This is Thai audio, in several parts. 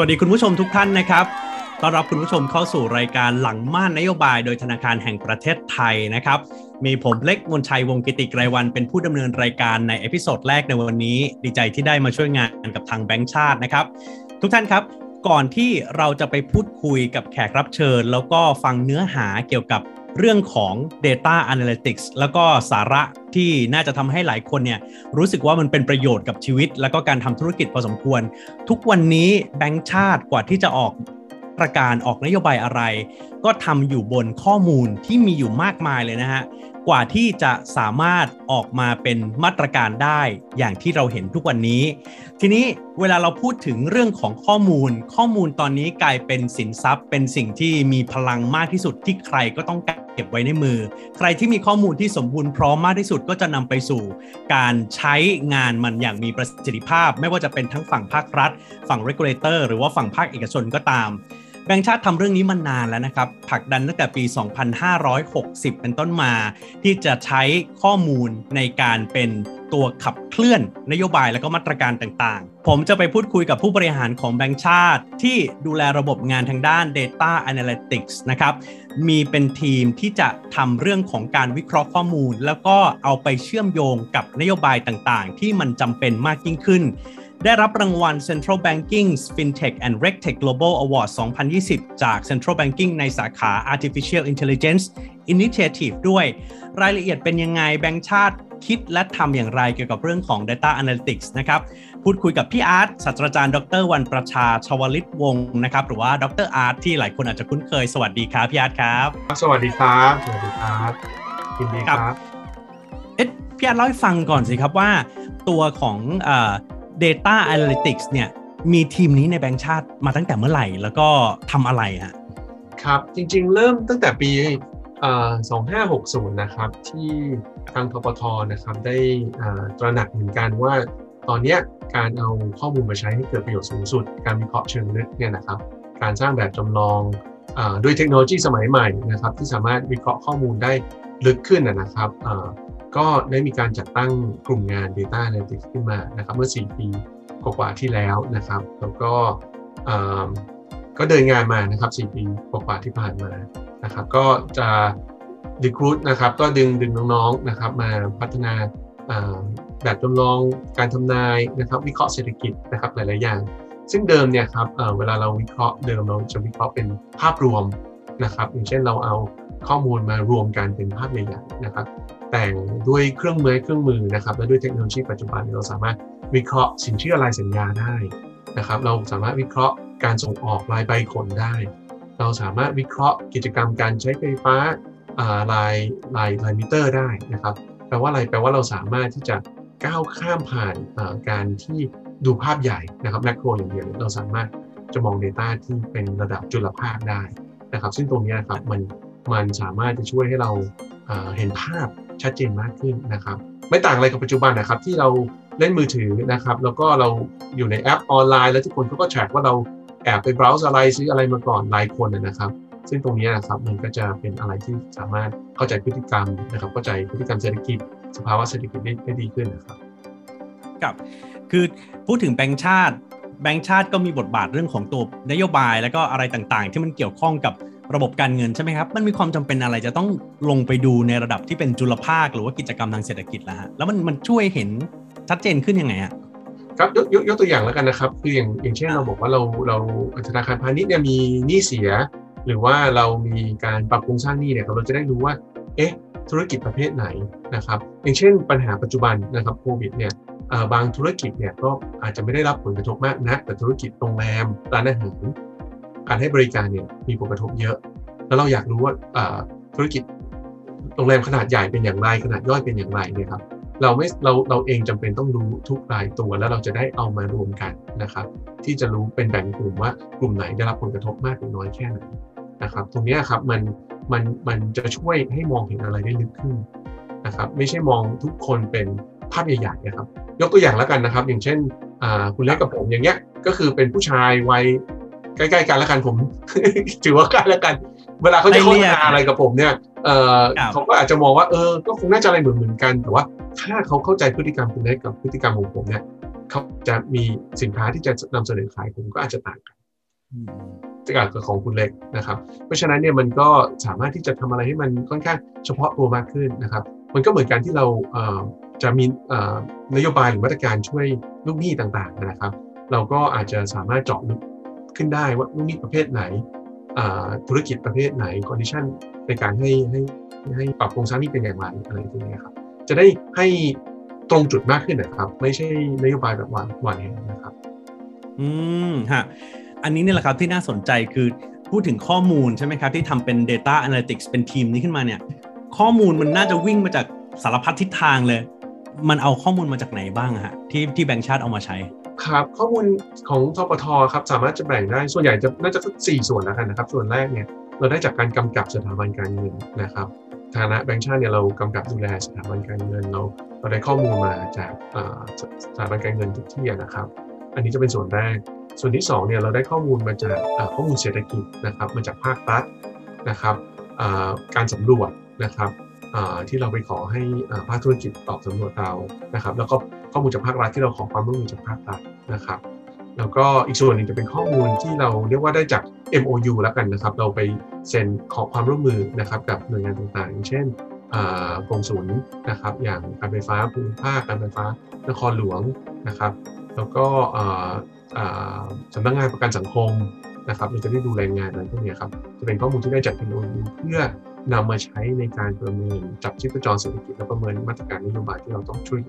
สวัสดีคุณผู้ชมทุกท่านนะครับ ต้อนรับคุณผู้ชมเข้าสู่รายการหลังม่านนโยบายโดยธนาคารแห่งประเทศไทยนะครับ มีผมเล็กมนชัยวงกิติไกรวันเป็นผู้ดำเนินรายการใน episode แรกในวันนี้ ดีใจที่ได้มาช่วยงานกับทางแบงค์ชาตินะครับ ทุกท่านครับก่อนที่เราจะไปพูดคุยกับแขกรับเชิญ แล้วก็ฟังเนื้อหาเกี่ยวกับเรื่องของ Data Analytics แล้วก็สาระที่น่าจะทำให้หลายคนเนี่ยรู้สึกว่ามันเป็นประโยชน์กับชีวิต แล้วก็การทำธุรกิจพอสมควร ทุกวันนี้แบงก์ชาติกว่าที่จะออกประการออกนโยบายอะไร ก็ทำอยู่บนข้อมูลที่มีอยู่มากมายเลยนะฮะ กว่าที่จะสามารถออกมาเป็นมาตรการได้อย่างที่เราเห็นทุกวันนี้ ทีนี้เวลาเราพูดถึงเรื่องของข้อมูล ข้อมูลตอนนี้กลายเป็นสินทรัพย์ เป็นสิ่งที่มีพลังมากที่สุดที่ใครก็ต้องเก็บไว้ในมือ ใครที่มีข้อมูลที่สมบูรณ์พร้อมมากที่สุดก็จะนำไปสู่ การใช้งานมันอย่างมีประสิทธิภาพ ไม่ว่าจะเป็นทั้งฝั่งภาครัฐ ฝั่ง regulator หรือว่าฝั่งภาคเอกชนก็ตาม แบงค์ชาติทำเรื่องนี้มานานแล้วนะครับผลักดันตั้งแต่ปี 2560 เป็นต้นมา ที่จะใช้ข้อมูลในการเป็นตัวขับเคลื่อนนโยบายและก็มาตรการต่างๆ ผมจะไปพูดคุยกับผู้บริหารของแบงค์ชาติ ที่ดูแลระบบงานทางด้าน Data Analytics นะครับ มีเป็นทีมที่จะทำเรื่องของการวิเคราะห์ข้อมูล แล้วก็เอาไปเชื่อมโยงกับนโยบายต่างๆ ที่มันจำเป็นมากยิ่งขึ้น ได้รับรางวัล Central Banking FinTech and RegTech Global Award 2020 จาก Central Banking ในสาขา Artificial Intelligence Initiative ด้วย รายละเอียดเป็นยังไงแบงค์ชาติคิดและทำอย่างไรเกี่ยวกับเรื่องของ Data Analytics นะครับ พูดคุยกับพี่อาร์ตศาสตราจารย์ ดร.วันประชาชวลิตวงศ์นะครับ หรือว่าดร.อาร์ตที่หลายคนอาจจะคุ้นเคย สวัสดีครับพี่อาร์ตครับ สวัสดีครับ สวัสดีครับยินดีครับ เอ๊ะพี่อาร์ตเล่าให้ฟังก่อนสิครับว่า ตัวของเอ่อ Data Analytics เนี่ยมีทีมนี้ในแบงค์ชาติมาตั้งแต่เมื่อไหร่ แล้วก็ทำอะไรฮะครับจริงๆ เริ่มตั้งแต่ปี2560 นะครับ ที่ทางทปทนะครับได้ตระหนักเหมือนกันว่า ตอนนี้การเอาข้อมูลมาใช้ให้เกิดประโยชน์สูงสุด การวิเคราะห์เชิงลึกเนี่ยนะครับ การสร้างแบบจำลองอด้วยเทคโนโลยีสมัยใหม่นะครับ ที่สามารถวิเคราะห์ข้อมูลได้ลึกขึ้นนะครับ ก็ได้มีการจัดตั้งกลุ่มงาน Data Analytics ขึ้นมานะครับเมื่อ 4 ปีกว่าที่แล้วนะครับ แล้วก็ก็เดินงานมานะครับ 4 ปีกว่าที่ผ่านมานะครับ ก็จะรีคูดนะครับก็ดึงดึงน้องๆนะครับมาพัฒนาแบบจำลองการทำนายนะครับวิเคราะห์เศรษฐกิจนะครับหลายๆอย่าง ซึ่งเดิมเนี่ยครับเวลาเราวิเคราะห์เดิมเราจะวิเคราะห์เป็นภาพรวมนะครับอย่างเช่นเราเอาข้อมูลมารวมกันเป็นภาพใหญ่ๆนะครับ แต่งด้วยเครื่องมือเครื่องมือนะครับและด้วยเทคโนโลยีปัจจุบันเราสามารถวิเคราะห์สินเชื่อรายสัญญาได้นะครับ เราสามารถวิเคราะห์การส่งออกรายใบขนได้ เราสามารถวิเคราะห์กิจกรรมการใช้ไฟฟ้าอ่ารายรายรายมิเตอร์ได้นะครับแปลว่าอะไรแปลว่าเราสามารถที่จะก้าวข้ามผ่านการที่ดูภาพใหญ่นะครับแมกโรอย่างเดียวเราสามารถจะมอง Data ที่เป็นระดับจุลภาคได้นะครับ ซึ่งตรงนี้นะครับมันมันสามารถจะช่วยให้เราเห็นภาพ ชัดเจนมากขึ้นนะครับ ไม่ต่างอะไรกับปัจจุบันนะครับ ที่เราเล่นมือถือนะครับ แล้วก็เราอยู่ในแอปออนไลน์ แล้วทุกคนเขาก็แทร็กว่าเราแอบไปเบราว์อะไรซื้ออะไรมาก่อนหลายคนนะครับ ซึ่งตรงนี้นะครับมันก็จะเป็นอะไรที่สามารถเข้าใจพฤติกรรมนะครับเข้าใจพฤติกรรมเศรษฐกิจ สภาวะเศรษฐกิจได้ได้ดีขึ้นนะครับกับคือพูดถึงแบงก์ชาติ แบงก์ชาติก็มีบทบาทเรื่องของตัวนโยบาย แล้วก็อะไรต่างๆ ที่มันเกี่ยวข้องกับ ระบบการเงินใช่ไหมครับ มันมีความจำเป็นอะไรจะต้องลงไปดูในระดับที่เป็นจุลภาค หรือว่ากิจกรรมทางเศรษฐกิจและฮะแล้วมันมันช่วยเห็นชัดเจนขึ้นยังไงฮะครับยกยกยกตัวอย่างแล้วกันนะครับ คืออย่างอย่างเช่นเราบอกว่าเราเราธนาคารพาณิชย์เนี่ยมีหนี้เสีย หรือว่าเรามีการปรับโครงสร้างหนี้เนี่ยครับเราจะได้รู้ว่า เอ๊ะ ธุรกิจประเภทไหนนะครับ อย่างเช่น ปัญหาปัจจุบันนะครับโควิดเนี่ยบางธุรกิจเนี่ยก็อาจจะไม่ได้รับผลกระทบมากนะแต่ธุรกิจโรงแรมร้านอาหาร การให้บริการเนี่ยมีผลกระทบเยอะ แล้วเราอยากรู้ว่าธุรกิจโรงแรมขนาดใหญ่เป็นอย่างไรขนาดย่อยเป็นอย่างไรเนี่ยครับเราไม่เราเราเองจำเป็นต้องรู้ทุกรายตัวแล้วเราจะได้เอามารวมกันนะครับ ที่จะรู้เป็นแบ่งกลุ่มว่ากลุ่มไหนได้รับผลกระทบมากหรือน้อยแค่ไหนนะครับ ตรงนี้ครับมันมันมันจะช่วยให้มองเห็นอะไรได้ลึกขึ้นนะครับไม่ใช่มองทุกคนเป็นภาพใหญ่ๆนะครับ ยกตัวอย่างแล้วกันนะครับ อย่างเช่นคุณเล็กกับผมอย่างเงี้ยก็คือเป็นผู้ชายวัย ใกล้ๆกันแล้วกันผม ถือว่าใกล้แล้วกัน เวลาเขาจะโฆษณาอะไรกับผมเนี่ยเออครับเขาก็อาจจะมองว่าเออก็คงน่าจะอะไรเหมือนเหมือนๆกัน แต่ว่าถ้าเขาเข้าใจพฤติกรรมคุณเล็กกับพฤติกรรมของผมเนี่ยเขาจะมีสินค้าที่จะนำเสนอขายผมก็อาจจะต่างกันจากของคุณเล็กนะครับ เพราะฉะนั้นเนี่ยมันก็สามารถที่จะทำอะไรให้มันค่อนข้างเฉพาะตัวมากขึ้นนะครับ มันก็เหมือนกันที่เราจะมีนโยบายหรือมาตรการช่วยลูกหนี้ต่างๆนะครับ เราก็อาจจะสามารถเจาะลึก ขึ้นได้ว่าลูกหนี้ประเภทไหนธุรกิจประเภทไหน conditionในการให้ให้ให้ปรับโครงสร้างนี้เป็นอย่างไรอะไรพวกนี้ครับจะได้ให้ตรงจุดมากขึ้นนะครับ ไม่ใช่นโยบายแบบหวานหวานนะครับ อืมฮะอันนี้เนี่ยแหละครับที่น่าสนใจคือพูดถึงข้อมูลใช่ไหมครับ ที่ทำเป็น Data Analytics เป็นทีมนี้ขึ้นมาเนี่ย ข้อมูลมันน่าจะวิ่งมาจากสารพัดทิศทางเลย มันเอาข้อมูลมาจากไหนบ้างฮะที่ที่แบงค์ชาติเอามาใช้ ครับ ข้อมูลของทปทครับสามารถจะแบ่งได้ส่วนใหญ่จะน่าจะสี่ส่วนแล้วกันนะครับ ส่วนแรกเนี่ยเราได้จากการกำกับสถาบันการเงินนะครับฐานะแบงค์ชาติเนี่ยเรากำกับดูแลสถาบันการเงินเราเราได้ข้อมูลมาจากสถาบันการเงินทุกที่นะครับ อันนี้จะเป็นส่วนแรก ส่วนที่2เนี่ยเราได้ข้อมูลมาจากข้อมูลเศรษฐกิจนะครับมาจากภาครัฐนะครับการสำรวจนะครับ ที่เราไปขอให้ภาคธุรกิจตอบสำรวจเรานะครับ แล้วก็ข้อมูลจากภาครัฐที่เราขอความร่วมมือจากภาครัฐนะครับแล้วก็อีกส่วนหนึ่งจะเป็นข้อมูลที่เราเรียกว่าได้จาก MOU แล้วกันนะครับ เราไปเซ็นขอความร่วมมือนะครับกับหน่วยงานต่างๆ อย่างเช่นกรมศูนย์นะครับ อย่างการไฟฟ้าภูมิภาคการไฟฟ้านครหลวงนะครับ แล้วก็สำนักงงานประกันสังคมนะครับเราจะได้ดูแลงานอะไรพวกนี้ครับจะเป็นข้อมูลที่ได้จากเทคโนโลยีเพื่อ นำมาใช้ในการประเมินจับชีพจรเศรษฐกิจและประเมินมาตรการนโยบายที่เราต้องช่วย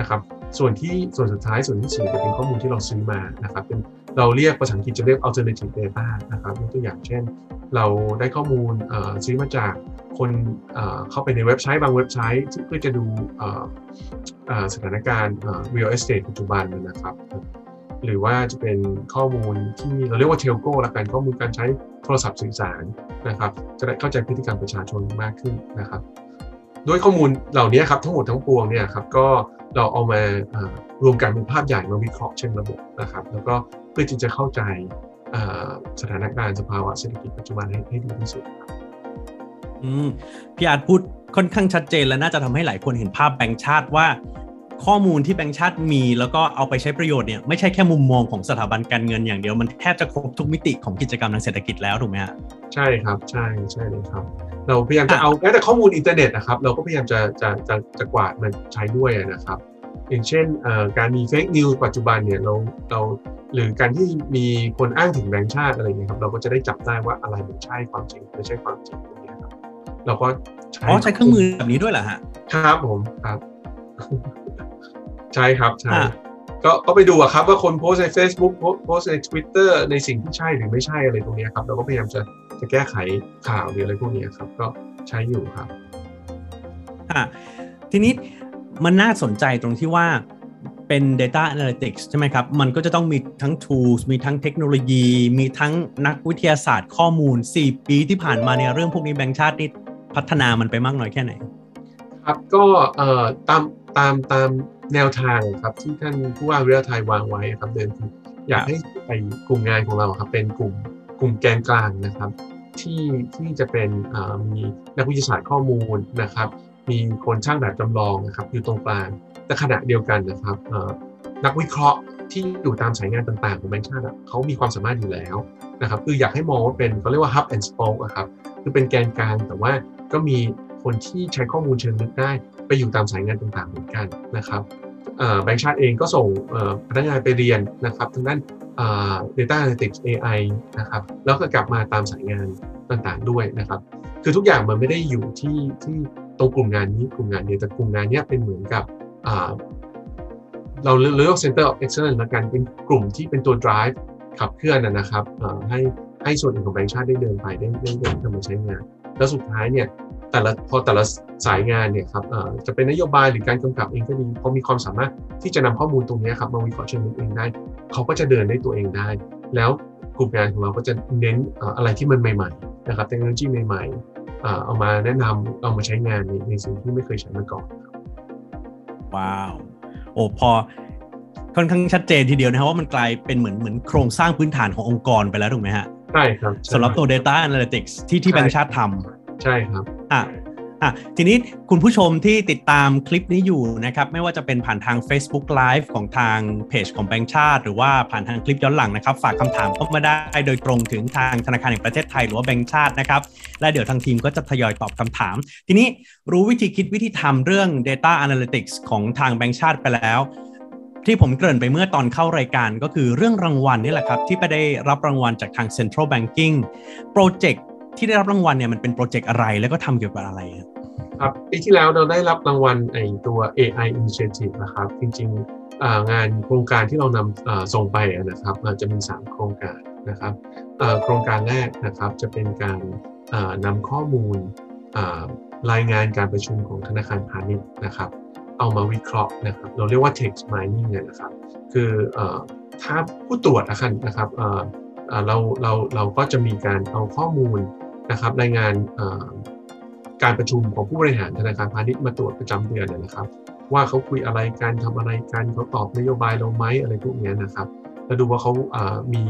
นะครับ ส่วนที่ส่วนสุดท้ายส่วนที่สี่จะเป็นข้อมูลที่เราซื้อมานะครับเป็นเราเรียกภาษาอังกฤษจะเรียก alternative data นะครับยกตัวอย่างเช่น เราได้ข้อมูลซื้อมาจากคนเข้าไปในเว็บไซต์บางเว็บไซต์เพื่อจะดูสถานการณ์ real estate ปัจจุบันนะครับ หรือว่าจะเป็นข้อมูลที่เราเรียกว่าเทลโก้ละกันข้อมูลการใช้โทรศัพท์สื่อสารนะครับ จะได้เข้าใจพฤติกรรมประชาชนมากขึ้นนะครับ ด้วยข้อมูลเหล่านี้ครับทั้งหมดทั้งปวงเนี่ยครับก็เราเอามารวมกันเป็นภาพใหญ่มาวิเคราะห์เชิงระบบนะครับ แล้วก็เพื่อที่จะเข้าใจสถานการณ์สภาวะเศรษฐกิจปัจจุบันให้ให้ดีที่สุดครับพี่อาจพูดค่อนข้างชัดเจนและน่าจะทำให้หลายคนเห็นภาพแบงค์ชาติว่า ข้อมูลที่แบงค์ชาติมี แล้วก็เอาไปใช้ประโยชน์เนี่ยไม่ใช่แค่มุมมองของสถาบันการเงินอย่างเดียวมันแทบจะครบทุกมิติของกิจกรรมทางเศรษฐกิจแล้วถูกไหมฮะใช่ครับใช่ใช่เลยครับ เราพยายามจะเอาแม้แต่ข้อมูลอินเทอร์เน็ตนะครับ เราก็พยายามจะจะจะจะกวาดมันใช้ด้วยนะครับ อย่างเช่นการมี fake news ปัจจุบันเนี่ยเราเราหรือการที่มีคนอ้างถึงแบงค์ชาติอะไรเงี้ยครับเราก็จะได้จับได้ว่าอะไรมันใช่ความจริงไม่ใช่ความจริงตรงนี้ครับเราก็ใช้อ๋อใช้เครื่องมือแบบนี้ด้วยเหรอฮะครับผมครับ ใช่ครับใช่ก็ก็ไปดูอะครับว่าคนโพสต์ใน Facebook โพสใน Twitter ในสิ่งที่ใช่หรือไม่ใช่อะไรตรงนี้ครับเราก็พยายามจะจะแก้ไขข่าวหรืออะไรพวกนี้ครับ ก็ใช้อยู่ครับอ่าทีนี้มันน่าสนใจตรงที่ว่าเป็น Data Analytics ใช่ไหมครับ มันก็จะต้องมีทั้ง tools มีทั้งเทคโนโลยี มีทั้งนักวิทยาศาสตร์ข้อมูล 4 ปีที่ผ่านมาในเรื่องพวกนี้แบงค์ชาตินี่พัฒนามันไปมากน้อยแค่ไหน ครับก็เอ่อตามตามตาม แนวทางครับที่ท่านผู้ว่าวิทยาไทยวางไว้ครับเดินอยากให้ไปกลุ่มงานของเราครับเป็นกลุ่มกลุ่มแกนกลางนะครับ ที่ที่จะเป็นมีนักวิทยาศาสตร์ข้อมูลนะครับ มีคนช่างแบบจำลองนะครับอยู่ตรงกลางแต่ขณะเดียวกันนะครับนักวิเคราะห์ที่อยู่ตามสายงานต่างๆ ของแบงค์ชาติเขามีความสามารถอยู่แล้วนะครับคืออยากให้มองว่าเป็นเขาเรียกว่า hub and spoke ครับคือเป็นแกนกลางแต่ว่าก็มี คนที่ใช้ข้อมูลเชิงลึกได้ ไปอยู่ตามสายงานต่างๆเหมือนกันนะครับแบงค์ชาติเองก็ส่งพนักงานไปเรียนนะครับทางด้าน data analytics AI นะครับแล้วก็กลับมาตามสายงานต่างๆด้วยนะครับ คือทุกอย่างมันไม่ได้อยู่ที่ที่ตรงกลุ่มงานนี้กลุ่มงานเดียวแต่กลุ่มงานนี้เป็นเหมือนกับเราเรียก center of excellence ละกันเป็นกลุ่มที่เป็นตัว drive ขับเคลื่อนนะครับให้ให้ส่วนอื่นของแบงค์ชาติได้เดินไปได้ได้เดินทำมาใช้งาน แล้วสุดท้ายเนี่ย แต่ละพอแต่ละสายงานเนี่ยครับจะเป็นนโยบายหรือการกำกับเองก็ดีพอมีความสามารถที่จะนำข้อมูลตรงนี้ครับมาวิเคราะห์เชิงลึกเองได้ เขาก็จะเดินได้ตัวเองได้ แล้วกลุ่มงานของเราก็จะเน้นอะไรที่มันใหม่ๆนะครับเทคโนโลยีใหม่ๆเอามาแนะนำเอามาใช้งานในในสิ่งที่ไม่เคยใช้มาก่อนว้าวโอ้พอค่อนข้างชัดเจนทีเดียวนะครับว่ามันกลายเป็นเหมือนเหมือนโครงสร้างพื้นฐานขององค์กรไปแล้วถูกไหมฮะใช่ครับสำหรับตัว Data Analytics ที่ที่แบงค์ชาติทำ ใช่ครับอะอะทีนี้คุณผู้ชมที่ติดตามคลิปนี้อยู่นะครับ ไม่ว่าจะเป็นผ่านทาง Facebook Live ของทางเพจของแบงค์ชาติ หรือว่าผ่านทางคลิปย้อนหลังนะครับ ฝากคำถามเข้ามาได้โดยตรงถึงทางธนาคารแห่งประเทศไทยหรือว่าแบงค์ชาตินะครับ และเดี๋ยวทางทีมก็จะทยอยตอบคำถาม ทีนี้รู้วิธีคิดวิธีทำเรื่อง Data Analytics ของทางแบงค์ชาติไปแล้วที่ผมเกริ่นไปเมื่อตอนเข้ารายการก็คือเรื่องรางวัลนี่แหละครับ ที่ไปได้รับรางวัลจากทาง Central Banking โปรเจกต์ ที่ได้รับรางวัลเนี่ยมันเป็นโปรเจกต์อะไรแล้วก็ทำเกี่ยวกับอะไรครับครับปีที่แล้วเราได้รับรางวัลไอตัว AI Initiative นะครับ จริงๆงานโครงการที่เรานำส่งไปนะครับจะมี 3 โครงการนะครับโครงการแรกนะครับจะเป็นการนำข้อมูลรายงานการประชุมของธนาคารพาณิชย์นะครับ เอามาวิเคราะห์นะครับ เราเรียกว่า text mining นะครับ คือถ้าผู้ตรวจนะครับเราเราเราก็จะมีการเอาข้อมูล นะครับรายงานการประชุมของผู้บริหารธนาคารพาณิชย์มาตรวจประจำเดือนนะครับ ว่าเขาคุยอะไรกันทำอะไรกันเขาตอบนโยบายเราไหมอะไรพวกนี้นะครับแล้วดูว่าเขามี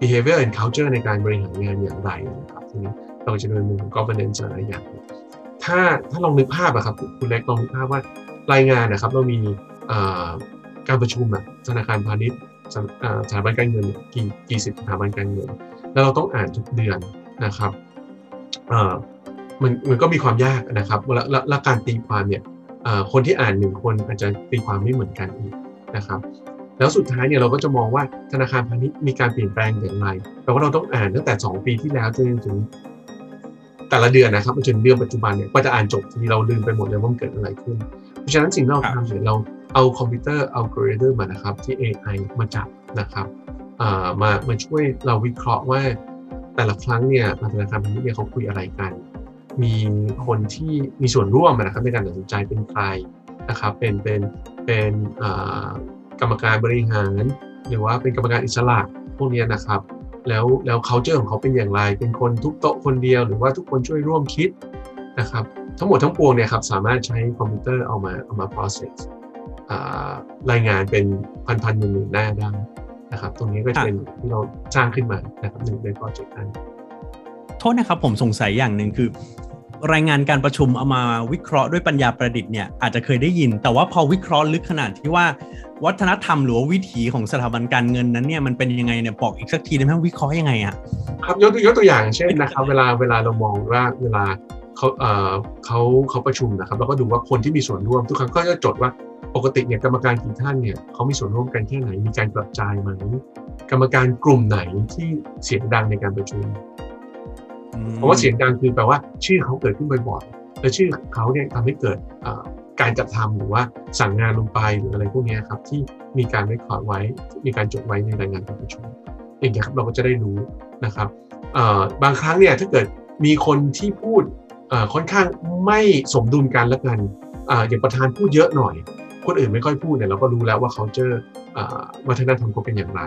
behavior and culture ในการบริหารงานอย่างไรนะครับทีนี้เราจะโดยมุม governance อะไรอย่างถ้าถ้าลองนึกภาพอะครับคุณเล็กลองนึกภาพว่ารายงานนะครับ เรามีการประชุมอะธนาคารพาณิชย์สถาบันการเงินกี่กี่สิบสถาบันการเงิน แล้วเราต้องอ่านทุกเดือนนะครับมันมันก็มีความยากนะครับและและการตีความเนี่ยคนที่อ่านหนึ่งคนอาจจะตีความไม่เหมือนกันอีกนะครับ แล้วสุดท้ายเนี่ยเราก็จะมองว่าธนาคารพาณิชย์มีการเปลี่ยนแปลงอย่างไรแปลว่าเราต้องอ่านตั้งแต่ 2 ปีที่แล้วจนถึงแต่ละเดือนนะครับจนเดือนปัจจุบันเนี่ยก็จะอ่านจบทีเราลืมไปหมดเลยว่ามันเกิดอะไรขึ้น เพราะฉะนั้นสิ่งที่เราทำเนี่ยเราเอาคอมพิวเตอร์เอัลกอริทึมมานะครับที่ AI มาจับนะครับ มามาช่วยเราวิเคราะห์ว่าแต่ละครั้งเนี่ยธนาคารพาณิชย์เนี่ยเขาคุยอะไรกัน มีคนที่มีส่วนร่วมนะครับในการตัดสินใจเป็นใครนะครับ เป็นเป็นเป็นกรรมการบริหาร หรือว่าเป็นกรรมการอิสระพวกนี้นะครับ แล้วแล้ว culture ของเขาเป็นอย่างไร เป็นคนทุกโต๊ะคนเดียว หรือว่าทุกคนช่วยร่วมคิดนะครับ ทั้งหมดทั้งปวงเนี่ยครับสามารถใช้คอมพิวเตอร์เอามาเอามา process รายงานเป็นพันพันหมื่นหน้าได้ นะครับ ตรงนี้ก็จะเป็นที่เราสร้างขึ้นมานะครับหนึ่งในโปรเจกต์นั้นโทษนะครับผมสงสัยอย่างหนึ่งคือ รายงานการประชุมเอามาวิเคราะห์ด้วยปัญญาประดิษฐ์เนี่ยอาจจะเคยได้ยิน แต่ว่าพอวิเคราะห์ลึกขนาดที่ว่า วัฒนธรรมหรือวิถีของสถาบันการเงินนั้นเนี่ยมันเป็นยังไงเนี่ยบอกอีกสักทีได้ไหมวิเคราะห์ยังไงอะครับยกยกตัวอย่างเช่นนะครับเวลาเวลาเรามองว่าเวลาเขาเอ่อเขาเขาประชุมนะครับเราก็ดูว่าคนที่มีส่วนร่วมทุกครั้งก็จะจดว่า ปกติเนี่ยกรรมการกี่ท่านเนี่ยเขามีส่วนร่วมกันแค่ไหนมีการกระจายไหมกรรมการกลุ่มไหนที่เสียงดังในการประชุมเพราะว่าเสียงดังคือแปลว่า ชื่อเขาเกิดขึ้นบ่อยๆและชื่อเขาเนี่ยทำให้เกิดการจัดทำหรือว่าสั่งงานลงไปหรืออะไรพวกนี้ครับที่มีการไม่คอร์ดไว้ มีการจดไว้ในรายงานการประชุมอย่างนี้ครับเราก็จะได้รู้นะครับบางครั้งเนี่ยถ้าเกิดมีคนที่พูดค่อนข้างไม่สมดุลกันแล้วกันอย่างประธานพูดเยอะหน่อย คนอื่นไม่ค่อยพูดเนี่ยเราก็รู้แล้วว่าเขาเจอวัฒนธรรมเขาเป็นอย่างไร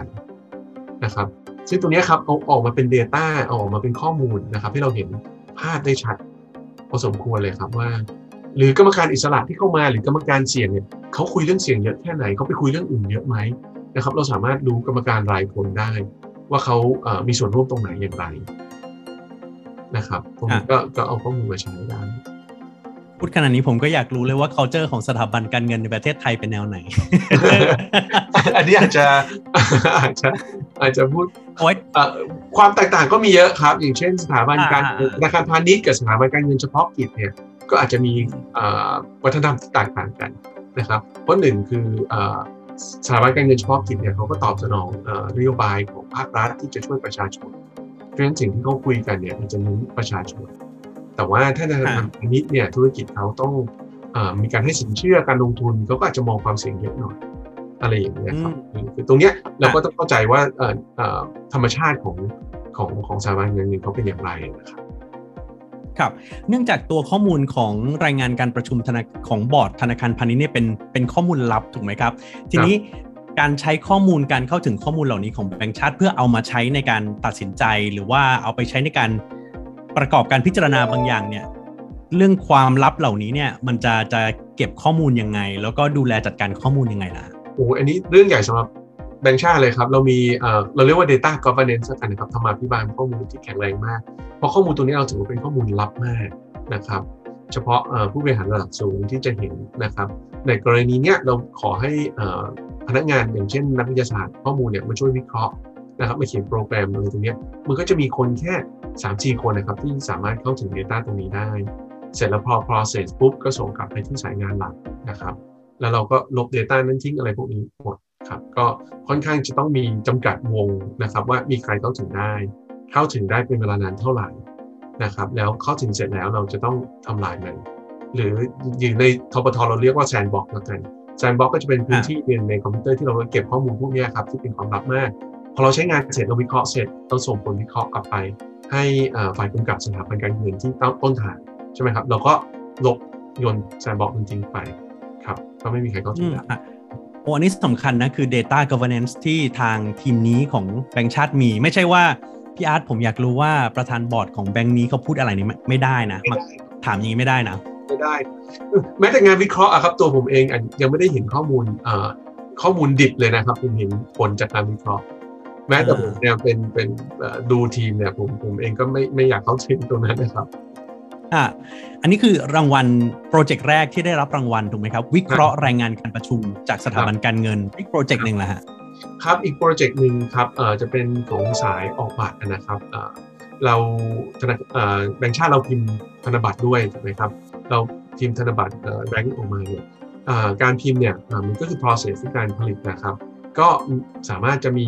นะครับซึ่งตรงนี้ครับเอาออกมาเป็น Data เอาออกมาเป็นข้อมูลนะครับให้เราเห็นภาพได้ชัดพอสมควรเลยครับว่า หรือกรรมการอิสระที่เข้ามาหรือกรรมการเสี่ยงเนี่ยเขาคุยเรื่องเสี่ยงเยอะแค่ไหนเขาไปคุยเรื่องอื่นเยอะไหมนะครับ เราสามารถรู้กรรมการรายคนได้ ว่าเขามีส่วนร่วมตรงไหนอย่างไรนะครับตรงนี้ก็ก็เอาข้อมูลมาใช้ได้ พูดขนาดนี้ผมก็อยากรู้เลยว่า culture ของสถาบันการเงินในประเทศไทยเป็นแนวไหน อันนี้อาจจะอาจจะอาจจะพูดความแตกต่างก็มีเยอะครับ อย่างเช่น สถาบันการธนาคารพาณิชย์กับสถาบันการเงินเฉพาะกิจเนี่ยก็อาจจะมีวัฒนธรรมที่แตกต่างกันนะครับ เพราะหนึ่งคือสถาบันการเงินเฉพาะกิจเนี่ยเขาก็ตอบสนองนโยบายของภาครัฐที่จะช่วยประชาชน เพราะฉะนั้นสิ่งที่เขาคุยกันเนี่ยมันจะเน้นประชาชน แต่ว่าถ้าธนาคารพาณิชย์เนี่ยธุรกิจเขาต้องอมีการให้สินเชื่อการลงทุนเขาก็อาจจะมองความเสี่ยงเยอะหน่อยอะไรอย่างเงี้ยครับคือตรงเนี้ยเราก็ต้องเข้าใจว่าธรรมชาติของของของสถาบันเงินเขาเป็นอย่างไรนะครับครับ เนื่องจากตัวข้อมูลของรายงานการประชุมธนาของบอร์ดธนาคารพาณิชย์เนี่ยเป็นเป็นข้อมูลลับถูกไหมครับ ทีนี้การใช้ข้อมูลการเข้าถึงข้อมูลเหล่านี้ของแบงก์ชาติ เพื่อเอามาใช้ในการตัดสินใจ หรือว่าเอาไปใช้ในการ ประกอบการพิจารณาบางอย่างเนี่ยเรื่องความลับเหล่านี้เนี่ยมันจะจะเก็บข้อมูลยังไง แล้วก็ดูแลจัดการข้อมูลยังไงล่ะโอ้อันนี้เรื่องใหญ่สำหรับแบงค์ชาติเลยครับ เรามีเอ่อเราเรียกว่า data governance กันนะครับธรรมาภิบาลข้อมูลที่แข็งแรงมาก เพราะข้อมูลตัวนี้เราถือว่าเป็นข้อมูลลับมากนะครับ เฉพาะผู้บริหารระดับสูงที่จะเห็นนะครับ ในกรณีเนี้ยเราขอให้พนักงานอย่างเช่นนักวิทยาศาสตร์ข้อมูลเนี่ยมาช่วยวิเคราะห์ นะครับมาเขียนโปรแกรมอะไรตรงนี้มันก็จะมีคนแค่3 4คนนะครับที่สามารถเข้าถึง Data ตรงนี้ได้ เสร็จแล้วพอ process ปุ๊บก็ส่งกลับไปที่สายงานหลักนะครับ แล้วเราก็ลบ Data นั้นทิ้งอะไรพวกนี้หมดครับก็ค่อนข้างจะต้องมีจำกัดวงนะครับ ว่ามีใครเข้าถึงได้ เข้าถึงได้เป็นเวลานานเท่าไหร่นะครับ แล้วเข้าถึงเสร็จแล้วเราจะต้องทำลายมันหรืออยู่ในทปทเราเรียกว่าแซนบ็อกแล้วกันsandbox ก็จะเป็นพื้นที่หนึ่งในคอมพิวเตอร์ที่เราเก็บข้อมูลพวกนี้ครับที่เป็นความลับมาก พอเราใช้งานเสร็จเราวิเคราะห์เสร็จเราส่งผลวิเคราะห์กลับไป ให้ฝ่ายกำกับสถาบันการเงินที่ต้นทางใช่ไหมครับ เราก็ลบโยน sandbox มันทิ้งไปครับก็ไม่มีใครเข้าถึงได้โอ้อันนี้สำคัญนะ คือ Data Governance ที่ทางทีมนี้ของแบงค์ชาติมี ไม่ใช่ว่า พี่อาร์ตผมอยากรู้ว่าประธานบอร์ดของแบงค์นี้เขาพูดอะไรนี่ไม่ได้นะ ถามอย่างนี้ไม่ได้นะ ไม่ได้ แม้แต่งานวิเคราะห์อะครับ ตัวผมเองยังไม่ได้เห็นข้อมูลข้อมูลดิบเลยนะครับผมเห็นผลจากการวิเคราะห์ แม้แต่ผมเนี่ยเป็นเป็นดูทีมเนี่ยผมผมเองก็ไม่ไม่อยากเข้าถึงตรงนั้นนะครับอ่าอันนี้คือรางวัล project แรกที่ได้รับรางวัลถูกไหมครับ วิเคราะห์รายงานการประชุมจากสถาบันการเงินอีก project หนึ่งแหละฮะครับอีก project หนึ่งครับเอ่อจะเป็นของสายออกบัตรนะครับเอ่อเราธนาเอ่อแบงค์ชาติเราพิมพ์ธนบัตรด้วยถูกไหมครับ เราพิมพ์ธนบัตรแบงค์ออกมาเนี่ยการพิมพ์เนี่ยมันก็คือ process ในการผลิตนะครับ ก็สามารถจะมี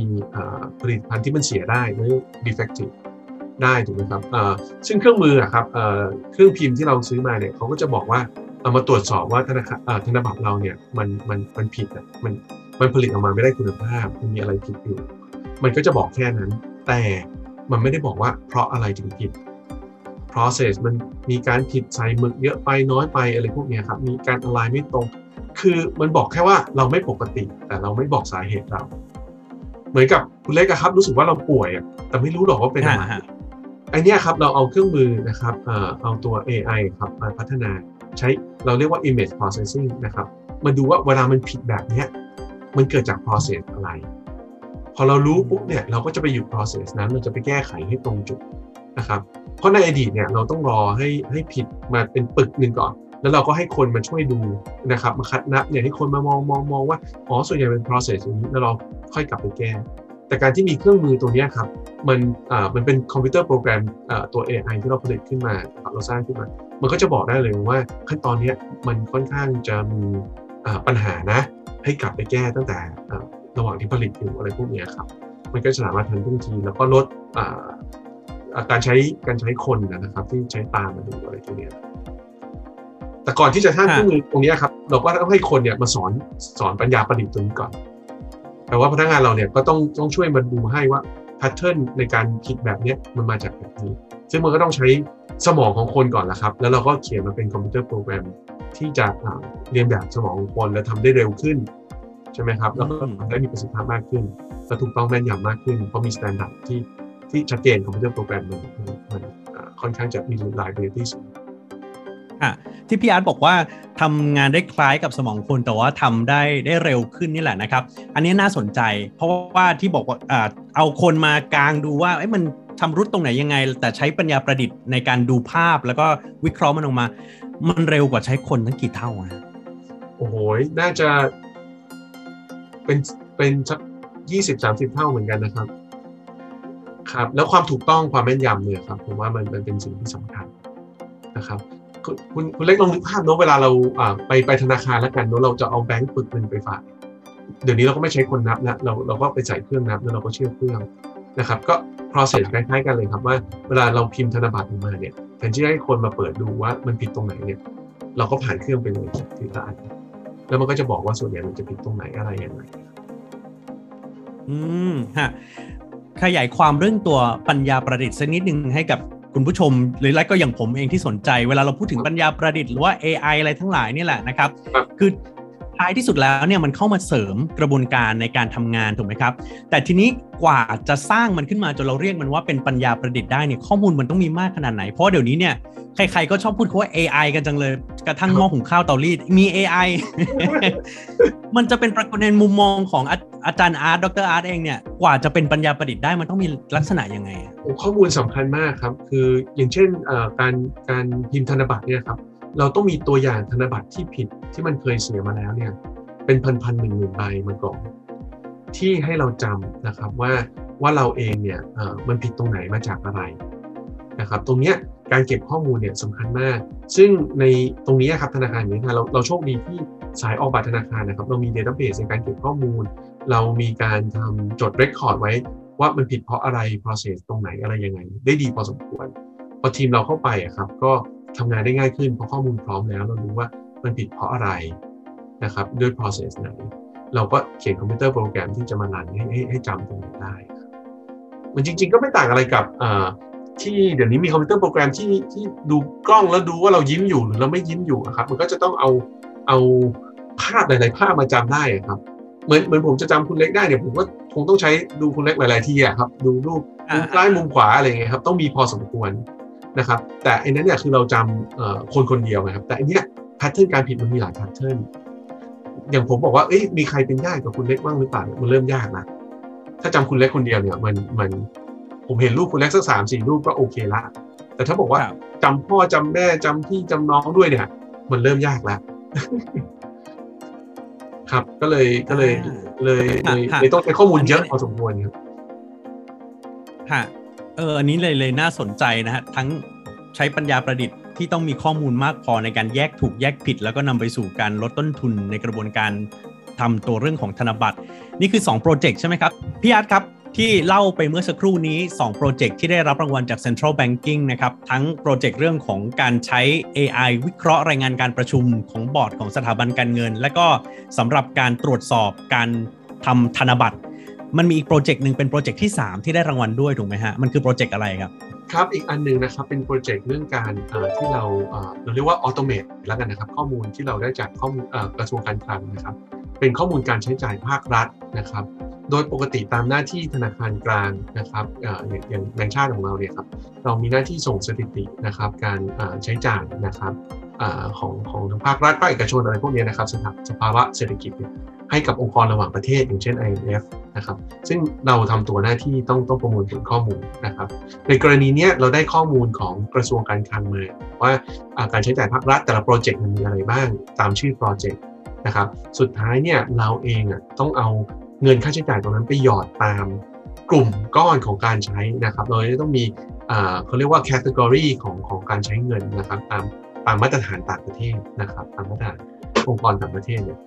ผลิตภัณฑ์ที่มันเสียได้หรือ defective ได้ถูกไหมครับซึ่งเครื่องมือครับเครื่องพิมพ์ที่เราซื้อมาเนี่ยเขาก็จะบอกว่าเอามาตรวจสอบว่าธนาคารธนบัตรเราเนี่ยมันมันมันผิดอะมันมันผลิตออกมาไม่ได้คุณภาพมันมีอะไรผิดอยู่ มันก็จะบอกแค่นั้น แต่มันไม่ได้บอกว่าเพราะอะไรถึงผิด process มันมีการผิดใส่หมึกเยอะไปน้อยไปอะไรพวกนี้ครับมีการอะไรไม่ตรง คือมันบอกแค่ว่าเราไม่ปกติ แต่เราไม่บอกสาเหตุเรา เหมือนกับคุณเล็กครับ รู้สึกว่าเราป่วยอะแต่ไม่รู้หรอกว่าเป็นอะไรไอเนี้ยครับเราเอาเครื่องมือนะครับเอาตัว AI ครับมาพัฒนาใช้เราเรียกว่า image processing นะครับมาดูว่าเวลามันผิดแบบเนี้ยมันเกิดจาก process อะไร พอเรารู้ปุ๊บเนี่ยเราก็จะไปอยู่ process นั้นเราจะไปแก้ไขให้ตรงจุดนะครับ เพราะในอดีตเนี่ยเราต้องรอให้ให้ผิดมาเป็นปึกหนึ่งก่อน แล้วเราก็ให้คนมาช่วยดูนะครับมาคัดนับเนี่ยให้คนมามองมองมองว่าอ๋อส่วนใหญ่เป็น process อย่างนี้แล้วเราค่อยกลับไปแก้ แต่การที่มีเครื่องมือตัวนี้ครับมันอ่ามันเป็นคอมพิวเตอร์โปรแกรมอ่าตัว AI ที่เราผลิตขึ้นมาเราสร้างขึ้นมา มันก็จะบอกได้เลยว่าขั้นตอนนี้มันค่อนข้างจะมีปัญหานะ ให้กลับไปแก้ตั้งแต่ระหว่างที่ผลิตอยู่อะไรพวกนี้ครับมันก็จะสามารถทันท่วงทีแล้วก็ลดการใช้การใช้คนนะครับที่ใช้ตามมาดูอะไรตัวนี้ แต่ก่อนที่จะสร้างเครื่องมือตรงนี้ครับ เราก็ต้องให้คนเนี่ยมาสอนสอนปัญญาประดิษฐ์ตรงนี้ก่อน แต่ว่าพนักงานเราเนี่ยก็ต้องต้องช่วยมาดูให้ว่าpattern ในการคิดแบบนี้มันมาจากแบบนี้ ซึ่งมันก็ต้องใช้สมองของคนก่อนละครับ แล้วเราก็เขียนมาเป็น computer program ที่จะเรียนแบบสมองของคนและทำได้เร็วขึ้นใช่ไหมครับ แล้วก็ได้มีประสิทธิภาพมากขึ้นและถูกต้องแม่นยำมากขึ้น เพราะมีมาตรฐานที่ที่ชัดเจน computer program มันมันค่อนข้างจะมี reliability ที่สูง ค่ะที่พี่อาร์ตบอกว่าทำงานได้คล้ายกับสมองคนแต่ว่าทำได้ได้เร็วขึ้นนี่แหละนะครับ อันนี้น่าสนใจ เพราะว่าที่บอกว่าเอาคนมากลางดูว่ามันทำรุดตรงไหนยังไง แต่ใช้ปัญญาประดิษฐ์ในการดูภาพแล้วก็วิเคราะห์มันออกมา มันเร็วกว่าใช้คนตั้งกี่เท่าอะโอ้โหน่าจะเป็นเป็นสักยี่สิบสามสิบเท่าเหมือนกันนะครับ ครับ แล้วความถูกต้องความแม่นยำเนี่ยครับผมว่ามันมันเป็นสิ่งที่สำคัญนะครับ คุณคุณเล็กลองนึกภาพเนาะเวลาเราไปไปธนาคารแล้วกันเนาะเราจะเอาแบงค์ปึกเงินไปฝากเดี๋ยวนี้เราก็ไม่ใช้คนนับนะเราเราก็ไปใส่เครื่องนับแล้วเราก็เชื่อเครื่องนะครับก็ process คล้ายๆกันเลยครับว่าเวลาเราพิมพ์ธนบัตรออกมาเนี่ยแทนที่ให้คนมาเปิดดูว่ามันผิดตรงไหนเนี่ยเราก็ผ่านเครื่องไปเลยทีละอันแล้วมันก็จะบอกว่าส่วนใหญ่มันจะผิดตรงไหนอะไรย่างไรอืมฮะขยายความเรื่องตัวปัญญาประดิษฐ์สักนิดหนึ่งให้กับ คุณผู้ชมหรือไรก็อย่างผมเองที่สนใจ เวลาเราพูดถึงปัญญาประดิษฐ์หรือว่า AI อะไรทั้งหลายนี่แหละนะครับ คือ ท้ายที่สุดแล้วเนี่ยมันเข้ามาเสริมกระบวนการในการทำงานถูกไหมครับ แต่ทีนี้กว่าจะสร้างมันขึ้นมาจนเราเรียกมันว่าเป็นปัญญาประดิษฐ์ได้เนี่ยข้อมูลมันต้องมีมากขนาดไหน เพราะเดี๋ยวนี้เนี่ยใครๆก็ชอบพูดคำว่า AI กันจังเลย กระทั่งหม้อหุงข้าวเตารีดมี AI มันจะเป็นประเด็นมุมมองของอาอาจารย์อาร์ตดรอาร์ตเองเนี่ยกว่าจะเป็นปัญญาประดิษฐ์ได้มันต้องมีลักษณะยังไงอะข้อมูลสำคัญมากครับ คืออย่างเช่นการการพิมพ์ธนบัตรเนี่ยครับ เราต้องมีตัวอย่างธนบัตรที่ผิดที่มันเคยเสียมาแล้วเนี่ยเป็นพันพันหนึ่งหมื่นใบมาก่อนที่ให้เราจำนะครับว่าว่าเราเองเนี่ยเออมันผิดตรงไหนมาจากอะไรนะครับตรงเนี้ยการเก็บข้อมูลเนี่ยสำคัญมาก ซึ่งในตรงนี้ครับธนาคารนี้เราเราโชคดีที่สายออกบัตรธนาคารนะครับ เรามีเดต้าเบสในการเก็บข้อมูล เรามีการทำจด record ไว้ ว่ามันผิดเพราะอะไร process ตรงไหนอะไรยังไง ได้ดีพอสมควร พอทีมเราเข้าไปอะครับก็ ทำงานได้ง่ายขึ้นเพราะข้อมูลพร้อมแล้ว เรารู้ว่ามันผิดเพราะอะไรนะครับด้วย process ไหน เราก็เขียน computer program ที่จะมา run ให้ให้ให้จำตรงนี้ได้ครับมันจริง ๆ ก็ไม่ต่างอะไรกับอ่าที่เดี๋ยวนี้มี computer program ที่ที่ดูกล้องแล้วดูว่าเรายิ้มอยู่หรือเราไม่ยิ้มอยู่อะครับ มันก็จะต้องเอาเอาภาพหลายๆภาพมาจำได้อะครับเหมือนเหมือนผมจะจำคุณเล็กได้เนี่ยผมก็คงต้องใช้ดูคุณเล็กหลายๆที่อะครับ ดูรูปมุมซ้ายมุมขวาอะไรเงี้ยครับ ต้องมีพอสมควร นะครับแต่อันนั้นเนี่ยคือเราจำเอ่อคนคนเดียวนะครับแต่อันเนี้ยแพทเทิร์นการผิดมันมีหลายแพทเทิร์นอย่างผมบอกว่าเอ้ยมีใครเป็นญาติกับคุณเล็กบ้างหรือเปล่าเนี่ยมันเริ่มยากนะถ้าจำคุณเล็กคนเดียวเนี่ยมันมันผมเห็นรูปคุณเล็กสักสามสี่รูปก็โอเคละ แต่ถ้าบอกว่าครับจำพ่อจำแม่จำพี่จำน้องด้วยเนี่ย มันเริ่มยากแล้วครับก็เลยก็เลยอ่าเลยเลยฮะเลยต้องใช้ข้อมูลเยอะอันนี้พอสมควรครับฮะ เอออันนี้เลยเลยน่าสนใจนะฮะทั้งใช้ปัญญาประดิษฐ์ที่ต้องมีข้อมูลมากพอในการแยกถูกแยกผิด แล้วก็นำไปสู่การลดต้นทุนในกระบวนการทำตัวเรื่องของธนบัตรนี่คือ2โปรเจกต์ใช่ไหมครับพี่อาร์ตครับที่เล่าไปเมื่อสักครู่นี้2โปรเจกต์ที่ได้รับรางวัลจาก Central Banking นะครับ ทั้งโปรเจกต์เรื่องของการใช้ AI วิเคราะห์รายงานการประชุมของบอร์ดของสถาบันการเงิน และก็สำหรับการตรวจสอบการทำธนบัตร มันมีอีกโปรเจกต์หนึ่งเป็นโปรเจกต์ที่ 3 ที่ได้รางวัลด้วยถูกไหมฮะ มันคือโปรเจกต์อะไรครับ ครับ อีกอันหนึ่งนะครับเป็นโปรเจกต์เรื่องการที่เราเราเรียกว่า automate แล้วกันนะครับ ข้อมูลที่เราได้จากข้อมูลกระทรวงการคลังนะครับ เป็นข้อมูลการใช้จ่ายภาครัฐนะครับโดยปกติตามหน้าที่ธนาคารกลางนะครับอย่างแบงก์ชาติของเราเนี่ยครับเรามีหน้าที่ส่งสถิตินะครับการใช้จ่ายนะครับของของทางภาครัฐภาคเอกชนอะไรพวกเนี้ยนะครับสภาสภาวะเศรษฐกิจเนี่ย ให้กับองค์กรระหว่างประเทศ อย่างเช่น IMF นะครับซึ่งเราทำตัวหน้าที่ต้องต้องประมวลผลข้อมูลนะครับในกรณีเนี้ยเราได้ข้อมูลของกระทรวงการคลังมาว่าการใช้จ่ายภาครัฐแต่ละโปรเจกต์มันมีอะไรบ้างตามชื่อโปรเจกต์นะครับสุดท้ายเนี่ยเราเองอะต้องเอาเงินค่าใช้จ่ายตรงนั้นไปหยอดตามกลุ่มก้อนของการใช้นะครับเราจะต้องมีอ่าเขาเรียกว่า category ของของการใช้เงินนะครับตามตามมาตรฐานต่างประเทศนะครับตามมาตรฐานองค์กรต่างประเทศเนี่ย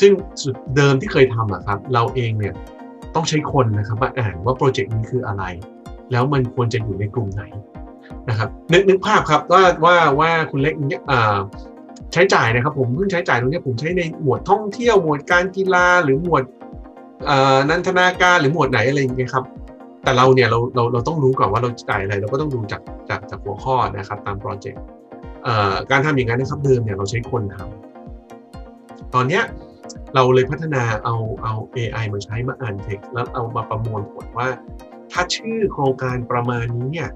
ซึ่งสุดเดิมที่เคยทำอะครับ เราเองเนี่ยต้องใช้คนนะครับมาอ่านว่าโปรเจกต์นี้คืออะไร แล้วมันควรจะอยู่ในกลุ่มไหนนะครับนึกนึกภาพครับว่าว่าว่าคุณเล็กเนี่ยใช้จ่ายนะครับ ผมเพิ่งใช้จ่ายตรงเนี้ยผมใช้ในหมวดท่องเที่ยวหมวดการกีฬาหรือหมวดนันทนาการหรือหมวดไหนอะไรอย่างเงี้ยครับแต่เราเนี่ยเราเราเราต้องรู้ก่อนว่าเราจ่ายอะไรเราก็ต้องดูจากจากจากหัวข้อนะครับตามโปรเจกต์การทำอย่างนั้นนะครับเดิมเนี่ยเราใช้คนทำตอนเนี้ย เราเลยพัฒนาเอาเอา AI มาใช้มาอ่านเท็กซ์แล้วเอามาประมวลผลว่า ถ้าชื่อโครงการประมาณนี้เนี่ย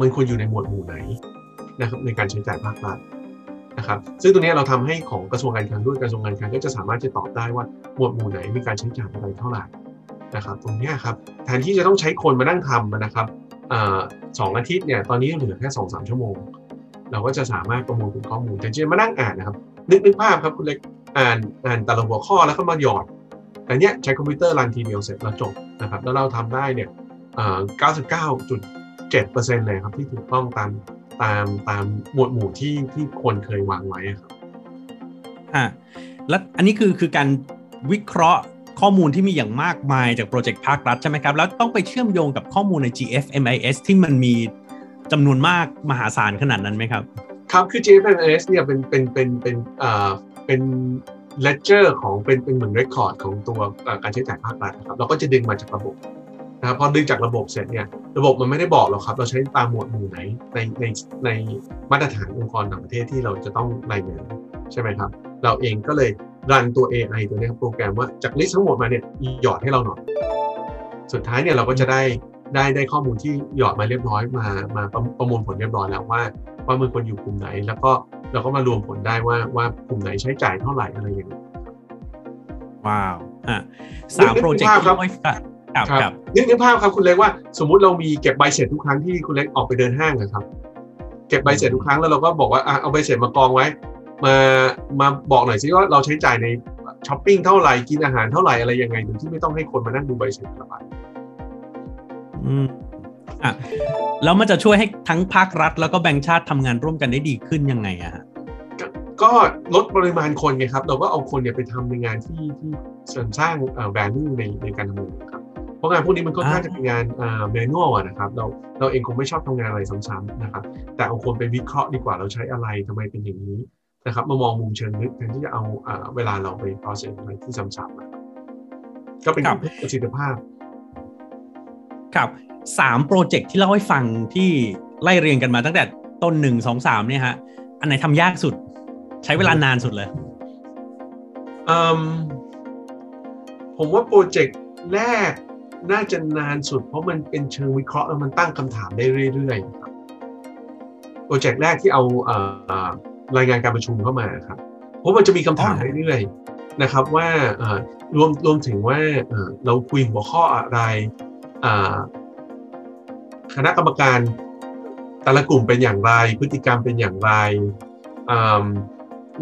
มันควรอยู่ในหมวดหมู่ไหนนะครับในการใช้จ่ายภาครัฐนะครับซึ่งตรงนี้เราทำให้ของกระทรวงการคลังด้วยกระทรวงการคลังก็จะสามารถจะตอบได้ว่าหมวดหมู่ไหนมีการใช้จ่ายอะไรเท่าไหร่นะครับตรงนี้ครับแทนที่จะต้องใช้คนมานั่งทำนะครับสองอาทิตย์เนี่ยตอนนี้เหลือแค่สองสามชั่วโมง เราก็จะสามารถประมวลผลข้อมูลแต่จะมานั่งอ่านนะครับนึกนึกภาพครับคุณเล็ก อ่านอ่านแต่ละหัวข้อแล้วก็มาหยอดแต่เนี้ยใช้คอมพิวเตอร์รันทีเดียวเสร็จแล้วจบนะครับแล้วเราทำได้เนี่ย99.7%เลยครับที่ถูกต้องตามตามตามหมวดหมู่ที่ที่คนเคยวางไว้อะครับฮะแล้วอันนี้คือคือการวิเคราะห์ข้อมูลที่มีอย่างมากมายจากโปรเจกต์ภาครัฐใช่ไหมครับ แล้วต้องไปเชื่อมโยงกับข้อมูลใน GFMIS ที่มันมีจำนวนมากมหาศาลขนาดนั้นไหมครับ ครับ คือ GFMS เนี่ยเป็นเป็นเป็นเป็น เป็น ledger ของเป็นเป็นเหมือน record ของตัวการใช้จ่ายภาครัฐนะครับเราก็จะดึงมาจากระบบนะครับพอดึงจากระบบเสร็จเนี่ยระบบมันไม่ได้บอกหรอกครับ เราใช้ตามหมวดหมู่ไหนในในในมาตรฐานองค์กรต่างประเทศที่เราจะต้องรายงานใช่ไหมครับ เราเองก็เลยรันตัว AI ตัวนี้ครับโปรแกรมว่าจากลิสต์ทั้งหมดมาเนี่ยหยอดให้เราหน่อยสุดท้ายเนี่ยเราก็จะได้ ได้ได้ข้อมูลที่หยอดมาเรียบร้อยมามาประประมวลผลเรียบร้อยแล้วว่าว่ามือคนอยู่กลุ่มไหน แล้วก็เราก็มารวมผลได้ว่าว่ากลุ่มไหนใช้จ่ายเท่าไหร่อะไรอย่างนี้ว้าวอะสามโปรเจกต์ที่ไม่ครับครับนึกนึกภาพครับคุณเล็กว่าสมมุติเรามีเก็บใบเสร็จทุกครั้งที่คุณเล็กออกไปเดินห้างนะครับเก็บใบเสร็จทุกครั้งแล้วเราก็บอกว่าอะเอาใบเสร็จมากองไว้ มามาบอกหน่อยสิว่าเราใช้จ่ายในช้อปปิ้งเท่าไหร่กินอาหารเท่าไหร่อะไรยังไงโดยที่ไม่ต้องให้คนมานั่งดูใบเสร็จละบาท อืมอะแล้วมันจะช่วยให้ทั้งภาครัฐ แล้วก็แบงก์ชาติทำงานร่วมกันได้ดีขึ้นยังไงอะฮะก็ลดปริมาณคนไงครับ เราก็เอาคนเนี่ยไปทำในงานที่ที่เสริมสร้างเอ่อ value ในในการทำงานครับเพราะงานพวกนี้มันก็น่าจะเป็นงานอ่า manual อะนะครับ เราเราเองคงไม่ชอบทำงานอะไรซ้ำๆนะครับ แต่เอาคนไปวิเคราะห์ดีกว่าเราใช้อะไรทำไมเป็นอย่างนี้นะครับมามองมุมเชิงลึกแทนที่จะเอาอ่าเวลาเราไป process อะไรที่ซ้ำๆนะครับก็เป็นการเพิ่มประสิทธิภาพ ครับสามโปรเจกต์ที่เล่าให้ฟังที่ไล่เรียงกันมาตั้งแต่ต้นหนึ่งสองสามเนี่ยฮะ อันไหนทำยากสุด ใช้เวลานานสุดเลยอืมผมว่าโปรเจกต์แรกน่าจะนานสุด เพราะมันเป็นเชิงวิเคราะห์แล้วมันตั้งคำถามได้เรื่อยๆครับโปรเจกต์แรกที่เอาเอ่อรายงานการประชุมเข้ามาครับเพราะมันจะมีคำถามเรื่อยๆนะครับว่าเอ่อรวมรวมถึงว่าเอ่อเราคุยหัวข้ออะไรอ่า คณะกรรมการแต่ละกลุ่มเป็นอย่างไร พฤติกรรมเป็นอย่างไร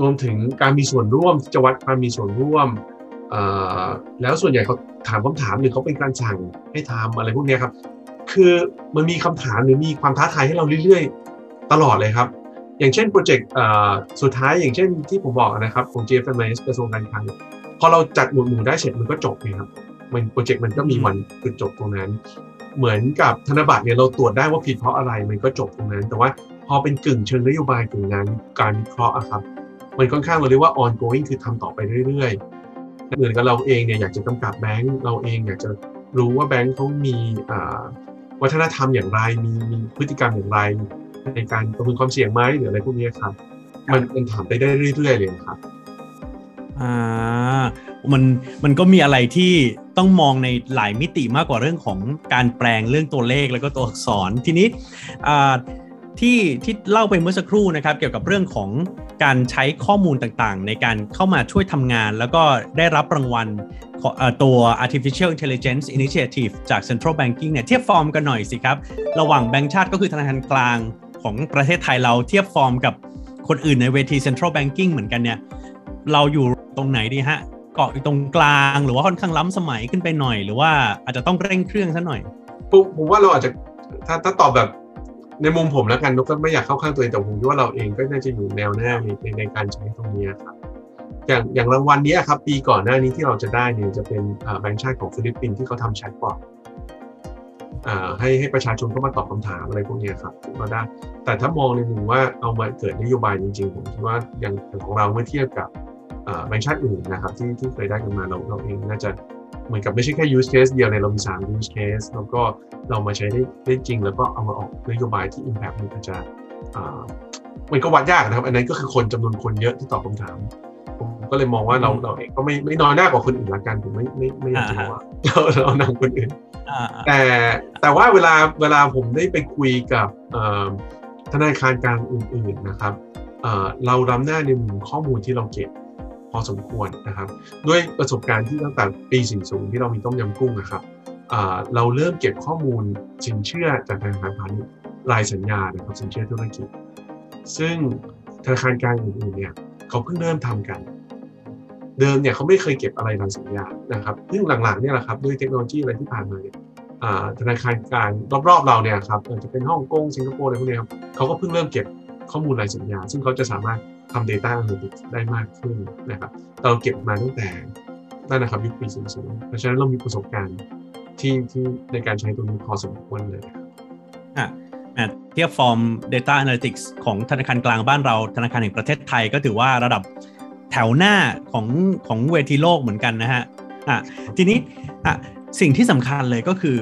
รวมถึงการมีส่วนร่วมจะวัดความมีส่วนร่วมแล้วส่วนใหญ่เขาถามคำถามหรือเขาเป็นการสั่งให้ทำอะไรพวกนี้ครับ คือมันมีคำถามหรือมีความท้าทายให้เราเรื่อยๆ ตลอดเลยครับ อย่างเช่นโปรเจกต์สุดท้ายอย่างเช่นที่ผมบอกนะครับของ GFMS กระทรวงการคลังพอเราจัดหมวดหมู่ได้เสร็จมันก็จบเลยครับ มันโปรเจกต์มันก็มีวันจุดจบตรงนั้น เหมือนกับธนบัตรเนี่ยเราตรวจได้ว่าผิดเพราะอะไรมันก็จบตรงนั้น แต่ว่าพอเป็นกึ่งเชิงนโยบายกึ่งงานการวิเคราะห์อะครับมันค่อนข้างเราเรียกว่า ongoing คือทำต่อไปเรื่อยๆเหมือนกับเราเองเนี่ยอยากจะกำกับแบงก์เราเองอยากจะรู้ว่าแบงก์เขามีวัฒนธรรมอย่างไรมีมีพฤติกรรมอย่างไร ในการประเมินความเสี่ยงไหมหรืออะไรพวกนี้ครับ มันมันถามไปได้เรื่อยๆเลยครับอ่า มันมันก็มีอะไรที่ต้องมองในหลายมิติมากกว่าเรื่องของการแปลงเรื่องตัวเลขแล้วก็ตัวอักษรทีนี้ที่ที่เล่าไปเมื่อสักครู่นะครับ เกี่ยวกับเรื่องของการใช้ข้อมูลต่างๆ ในการเข้ามาช่วยทำงาน แล้วก็ได้รับรางวัลตัว artificial intelligence initiative จาก central banking เนี่ยเทียบฟอร์มกันหน่อยสิครับ ระหว่างแบงก์ชาติก็คือธนาคารกลางของประเทศไทยเราเทียบฟอร์มกับคนอื่นในเวที central banking เหมือนกันเนี่ย เราอยู่ตรงไหนดีฮะ เกาะอยู่ตรงกลาง หรือว่าค่อนข้างล้ำสมัยขึ้นไปหน่อย หรือว่าอาจจะต้องเร่งเครื่องซะหน่อยผมผมว่าเราอาจจะถ้าถ้าตอบแบบในมุมผมแล้วกันนะก็ไม่อยากเข้าข้างตัวเองแต่ผมคิดว่าเราเองก็น่าจะอยู่แนวหน้าในในในการใช้ตรงนี้ครับอย่างอย่างรางวัลนี้ครับ ปีก่อนหน้านี้ที่เราจะได้เนี่ยจะเป็นแบงค์ชาติของฟิลิปปินส์ที่เขาทำแชทบอทให้ให้ประชาชนเข้ามาตอบคำถามอะไรพวกนี้ครับก็ได้แต่ถ้ามองในมุมว่าเอามาเกิดนโยบายจริงๆผมคิดว่าอย่างของเราเมื่อเทียบกับ แบงค์ชาติอื่นนะครับที่ที่เคยได้กันมาเราเราเองน่าจะเหมือนกับไม่ใช่แค่ use case เดียวในเรามี3 use case แล้วก็เรามาใช้ได้ได้จริง แล้วก็เอามาออกนโยบายที่ impact มันอาจจะมันก็วัดยากนะครับ อันนั้นก็คือคนจำนวนคนเยอะที่ตอบคำถาม ผมก็เลยมองว่าเราเราเองก็ไม่ไม่น้อยหน้ากว่าคนอื่นละกันผมไม่ไม่ไม่อยากจะบอกว่าเราเรานำคนอื่นแต่แต่ว่าเวลาเวลาผมได้ไปคุยกับธนาคารกลางอื่น ๆนะครับเรารำหน้าในมุมข้อมูลที่เราเก็บ พอสมควรนะครับ ด้วยประสบการณ์ที่ตั้งแต่ปี 40 ที่เรามีต้มยำกุ้งนะครับเราเริ่มเก็บข้อมูลสินเชื่อจากธนาคารพาณิชย์รายสัญญานะครับสินเชื่อธุรกิจ ซึ่งธนาคารกลางอื่นๆเนี่ยเขาเพิ่งเริ่มทำกัน เดิมเนี่ยเขาไม่เคยเก็บอะไรรายสัญญานะครับซึ่งหลังๆเนี่ยแหละครับด้วยเทคโนโลยีอะไรที่ผ่านมาเนี่ยธนาคารกลางรอบๆเราเนี่ยครับอาจจะเป็นฮ่องกงสิงคโปร์อะไรพวกนี้ครับเขาก็เพิ่งเริ่มเก็บข้อมูลรายสัญญา ซึ่งเขาจะสามารถ ทำ Data Analytics ได้มากขึ้นนะครับ เราเก็บมาตั้งแต่นั่นนะครับยุคปี40เพราะฉะนั้นเรามีประสบการณ์ที่ที่ในการใช้ตัวนี้พอสมควรเลยอะเทียบฟอร์ม Data Analytics ของธนาคารกลางบ้านเราธนาคารแห่งประเทศไทยก็ถือว่าระดับแถวหน้าของของเวทีโลกเหมือนกันนะฮะอะทีนี้อะสิ่งที่สำคัญเลยก็คือ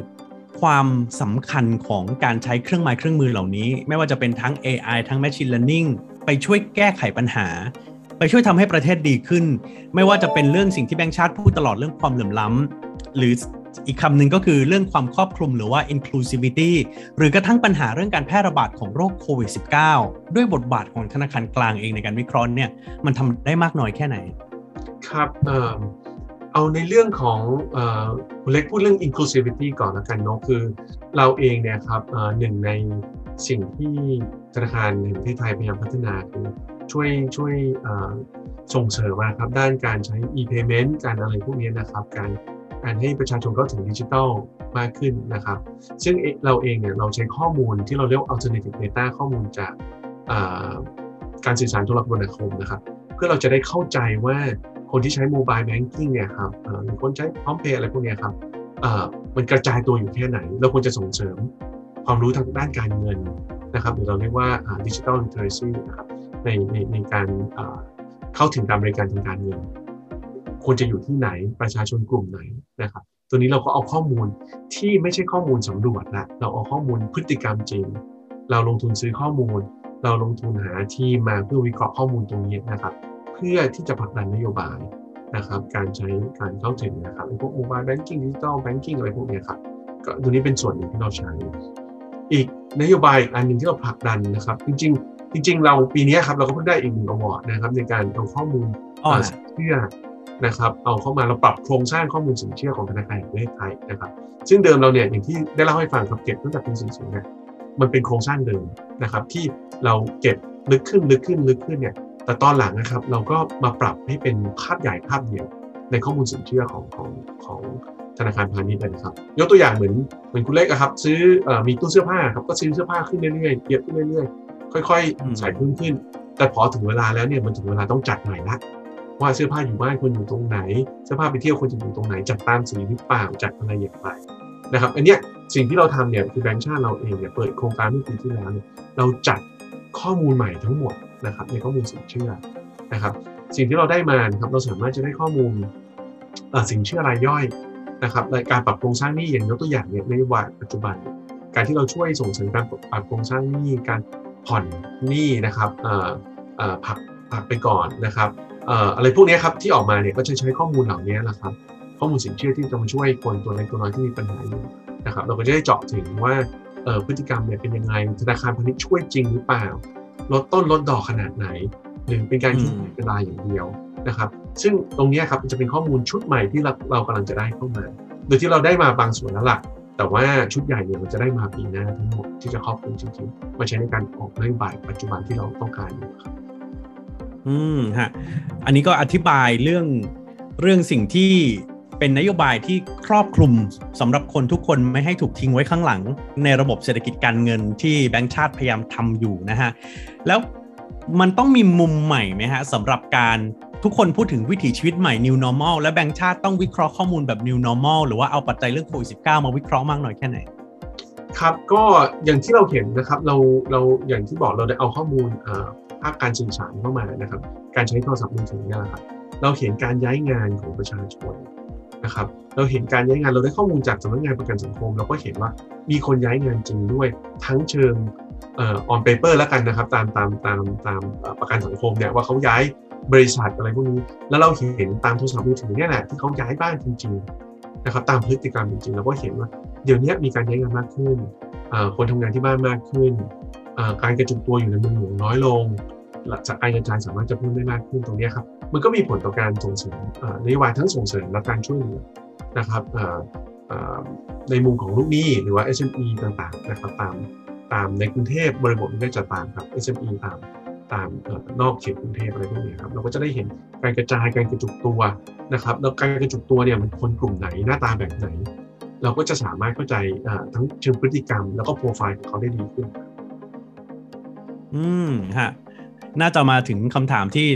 ความสำคัญของการใช้เครื่องไม้เครื่องมือเหล่านี้ ไม่ว่าจะเป็นทั้ง AI ทั้ง Machine Learning ไปช่วยแก้ไขปัญหา ไปช่วยทำให้ประเทศดีขึ้น ไม่ว่าจะเป็นเรื่องสิ่งที่แบงค์ชาติพูดตลอดเรื่องความเหลื่อมล้ำหรืออีกคำหนึ่งก็คือเรื่องความครอบคลุมหรือว่า inclusivity หรือกระทั่งปัญหาเรื่องการแพร่ระบาดของโรคโควิด -19 ด้วยบทบาทของธนาคารกลางเองในการวิเคราะห์เนี่ยมันทำได้มากน้อยแค่ไหน ครับเอาในเรื่องของเล็กพูดเรื่อง inclusivity ก่อนละกันเนาะคือเราเองเนี่ยครับหนึ่งใน สิ่งที่ธนาคารแห่งประเทศไทยพยายามพัฒนาคือช่วยช่วยส่งเสริมมาครับด้านการใช้ e-payment การอะไรพวกนี้นะครับ การการให้ประชาชนเข้าถึงดิจิทัลมากขึ้นนะครับ ซึ่งเราเองเนี่ยเราใช้ข้อมูลที่เราเรียก alternative data ข้อมูลจากการสื่อสารโทรคมนาคมนะครับ เพื่อเราจะได้เข้าใจว่าคนที่ใช้โมบายแบงกิ้งเนี่ยครับหรือคนใช้พร้อมเพย์อะไรพวกนี้ครับมันกระจายตัวอยู่แค่ไหน เราควรจะส่งเสริม ความรู้ทางด้านการเงินนะครับหรือเราเรียกว่าดิจิทัลลิเทอเรซีนะครับในในในการเข้าถึงการบริการทางการเงินควรจะอยู่ที่ไหนประชาชนกลุ่มไหนนะครับ ตัวนี้เราก็เอาข้อมูลที่ไม่ใช่ข้อมูลสำรวจละเราเอาข้อมูลพฤติกรรมจริง เราลงทุนซื้อข้อมูล เราลงทุนหาทีมมาเพื่อวิเคราะห์ข้อมูลตรงนี้นะครับ เพื่อที่จะผลักดันนโยบายนะครับ การใช้การเข้าถึงนะครับพวก mobile banking digital banking อะไรพวกนี้ครับก็ตัวนี้เป็นส่วนหนึ่งที่เราใช้ อีกนโยบายอันหนึ่งที่เราผลักดันนะครับ จริง ๆ จริง ๆ เราปีนี้ครับเราก็เพิ่งได้อีกหนึ่ง award นะครับในการเอาข้อมูลเชื่อนะครับเอาเข้ามาเราปรับโครงสร้างข้อมูลสินเชื่อของธนาคารแห่งประเทศไทยนะครับซึ่งเดิมเราเนี่ยอย่างที่ได้เล่าให้ฟังครับเก็บตั้งแต่ปี40เนี่ยมันเป็นโครงสร้างเดิมนะครับ ที่เราเก็บลึกขึ้นลึกขึ้นลึกขึ้นเนี่ยแต่ตอนหลังนะครับเราก็มาปรับให้เป็นภาพใหญ่ภาพเดียวในข้อมูลสินเชื่อของของของ ธนาคารพาณิชย์นะครับ ยกตัวอย่างเหมือนเหมือนคุณเล็กครับ ซื้อมีตู้เสื้อผ้าครับก็ซื้อเสื้อผ้าขึ้นเรื่อยๆเยอะขึ้นเรื่อยๆ ค่อยๆใส่เพิ่มขึ้น แต่พอถึงเวลาแล้วเนี่ยมันถึงเวลาต้องจัดใหม่ละว่าเสื้อผ้าอยู่บ้านควรอยู่ตรงไหน เสื้อผ้าไปเที่ยวควรจะอยู่ตรงไหนจัดตามสีหรือเปล่าจัดอะไรอย่างไรนะครับอันเนี้ยสิ่งที่เราทำเนี่ยคือแบงค์ชาติเราเองเนี่ยเปิดโครงการเมื่อปีที่แล้วเนี่ยเราจัดข้อมูลใหม่ทั้งหมดนะครับในข้อมูลสินเชื่อนะครับ สิ่งที่เราได้มาครับเราสามารถจะได้ข้อมูลสินเชื่อรายย่อย นะครับการปรับโครงสร้างหนี้อย่างยกตัวอย่างเนี่ยในวัยปัจจุบัน การที่เราช่วยส่งเสริมการปรับโครงสร้างหนี้การผ่อนหนี้นะครับผักผักไปก่อนนะครับอะไรพวกนี้ครับที่ออกมาเนี่ยก็จะใช้ข้อมูลเหล่านี้แหละครับข้อมูลสินเชื่อที่จะมาช่วยคนตัวเล็กตัวน้อยที่มีปัญหาอยู่นะครับเราก็จะได้เจาะถึงว่าพฤติกรรมเนี่ยเป็นยังไงธนาคารพาณิชย์ช่วยจริงหรือเปล่าลดต้นลดดอกขนาดไหน หรือเป็นการคิดเวลาอย่างเดียว นะครับ ซึ่งตรงนี้ครับจะเป็นข้อมูลชุดใหม่ที่เราเรากำลังจะได้เข้ามา โดยที่เราได้มาบางส่วนแล้วล่ะ แต่ว่าชุดใหญ่เนี่ยมันจะได้มาปีหน้าทั้งหมดที่จะครอบคลุมจริงๆ มาใช้ในการออกนโยบายปัจจุบันที่เราต้องการอยู่ครับ อืมฮะ อันนี้ก็อธิบายเรื่องเรื่องสิ่งที่เป็นนโยบายที่ครอบคลุมสำหรับคนทุกคนไม่ให้ถูกทิ้งไว้ข้างหลัง ในระบบเศรษฐกิจการเงินที่แบงก์ชาติพยายามทำอยู่นะฮะ แล้วมันต้องมีมุมใหม่ไหมฮะสำหรับการ ทุกคนพูดถึงวิถีชีวิตใหม่ new normal และแบงก์ชาติต้องวิเคราะห์ข้อมูลแบบ new normal หรือว่าเอาปัจจัยเรื่องโควิด -19 มาวิเคราะห์มากหน่อยแค่ไหน ครับก็อย่างที่เราเห็นนะครับเราเราอย่างที่บอกเราได้เอาข้อมูลภาคการสื่อสารเข้ามานะครับ การใช้โทรศัพท์มือถือนี่แหละครับเราเห็นการย้ายงานของประชาชนนะครับ เราเห็นการย้ายงานเราได้ข้อมูลจากสำนักงานประกันสังคม เราก็เห็นว่ามีคนย้ายงานจริงด้วยทั้งเชิงออนเปเปอร์แล้วกันนะครับ ตามตามตามตามประกันสังคมเนี่ยว่าเขาย้าย บริษัทอะไรพวกนี้ แล้วเราเห็นตามโทรศัพท์มือถือเนี่ยแหละที่เขาย้ายบ้านจริงๆนะครับตามพฤติกรรมจริงๆเราก็เห็นว่าเดี๋ยวนี้มีการย้ายงานมากขึ้น คนทำงานที่บ้านมากขึ้น การกระจุกตัวอยู่ในเมืองหลวงน้อยลงจากการกระจายสามารถจะเพิ่มได้มากขึ้นตรงนี้ครับ มันก็มีผลต่อการส่งเสริมนโยบายทั้งส่งเสริมและการช่วยเหลือนะครับในมุมของลูกหนี้หรือว่า SME ต่างๆนะครับตามตามในกรุงเทพบริบทมันก็จะต่างกับ SME ตาม ตามนอกเขตกรุงเทพอะไรพวกนี้ครับเราก็จะได้เห็นการกระจายการกระจุกตัวนะครับแล้วการกระจุกตัวเนี่ยมันคนกลุ่มไหนหน้าตาแบบไหน เราก็จะสามารถเข้าใจทั้งเชิงพฤติกรรม แล้วก็โปรไฟล์ของเขาได้ดีขึ้น อืมฮะน่าจะมาถึงคำถามที่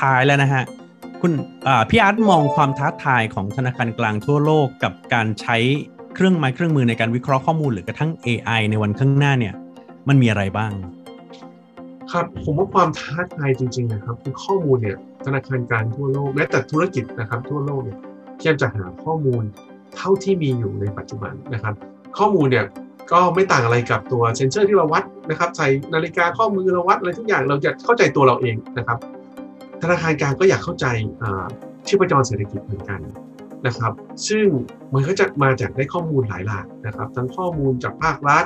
ท้ายๆแล้วนะฮะคุณพี่อาร์ตมองความท้าทายของธนาคารกลางทั่วโลกกับการใช้เครื่องไม้เครื่องมือในการวิเคราะห์ข้อมูลหรือกระทั่ง AI ในวันข้างหน้าเนี่ย มันมีอะไรบ้าง ครับผมว่าความท้าทายจริงๆนะครับคือข้อมูลเนี่ยธนาคารกลางทั่วโลกแม้แต่ธุรกิจนะครับทั่วโลกเนี่ยพยายามจะหาข้อมูลเท่าที่มีอยู่ในปัจจุบันนะครับ ข้อมูลเนี่ยก็ไม่ต่างอะไรกับตัวเซนเซอร์ที่เราวัดนะครับใส่นาฬิกาข้อมือเราวัดอะไรทุกอย่างเราจะเข้าใจตัวเราเองนะครับ ธนาคารกลางก็อยากเข้าใจชีพจรเศรษฐกิจเหมือนกันนะครับ ซึ่งมันก็จะมาจากได้ข้อมูลหลายหลากนะครับ ทั้งข้อมูลจากภาครัฐ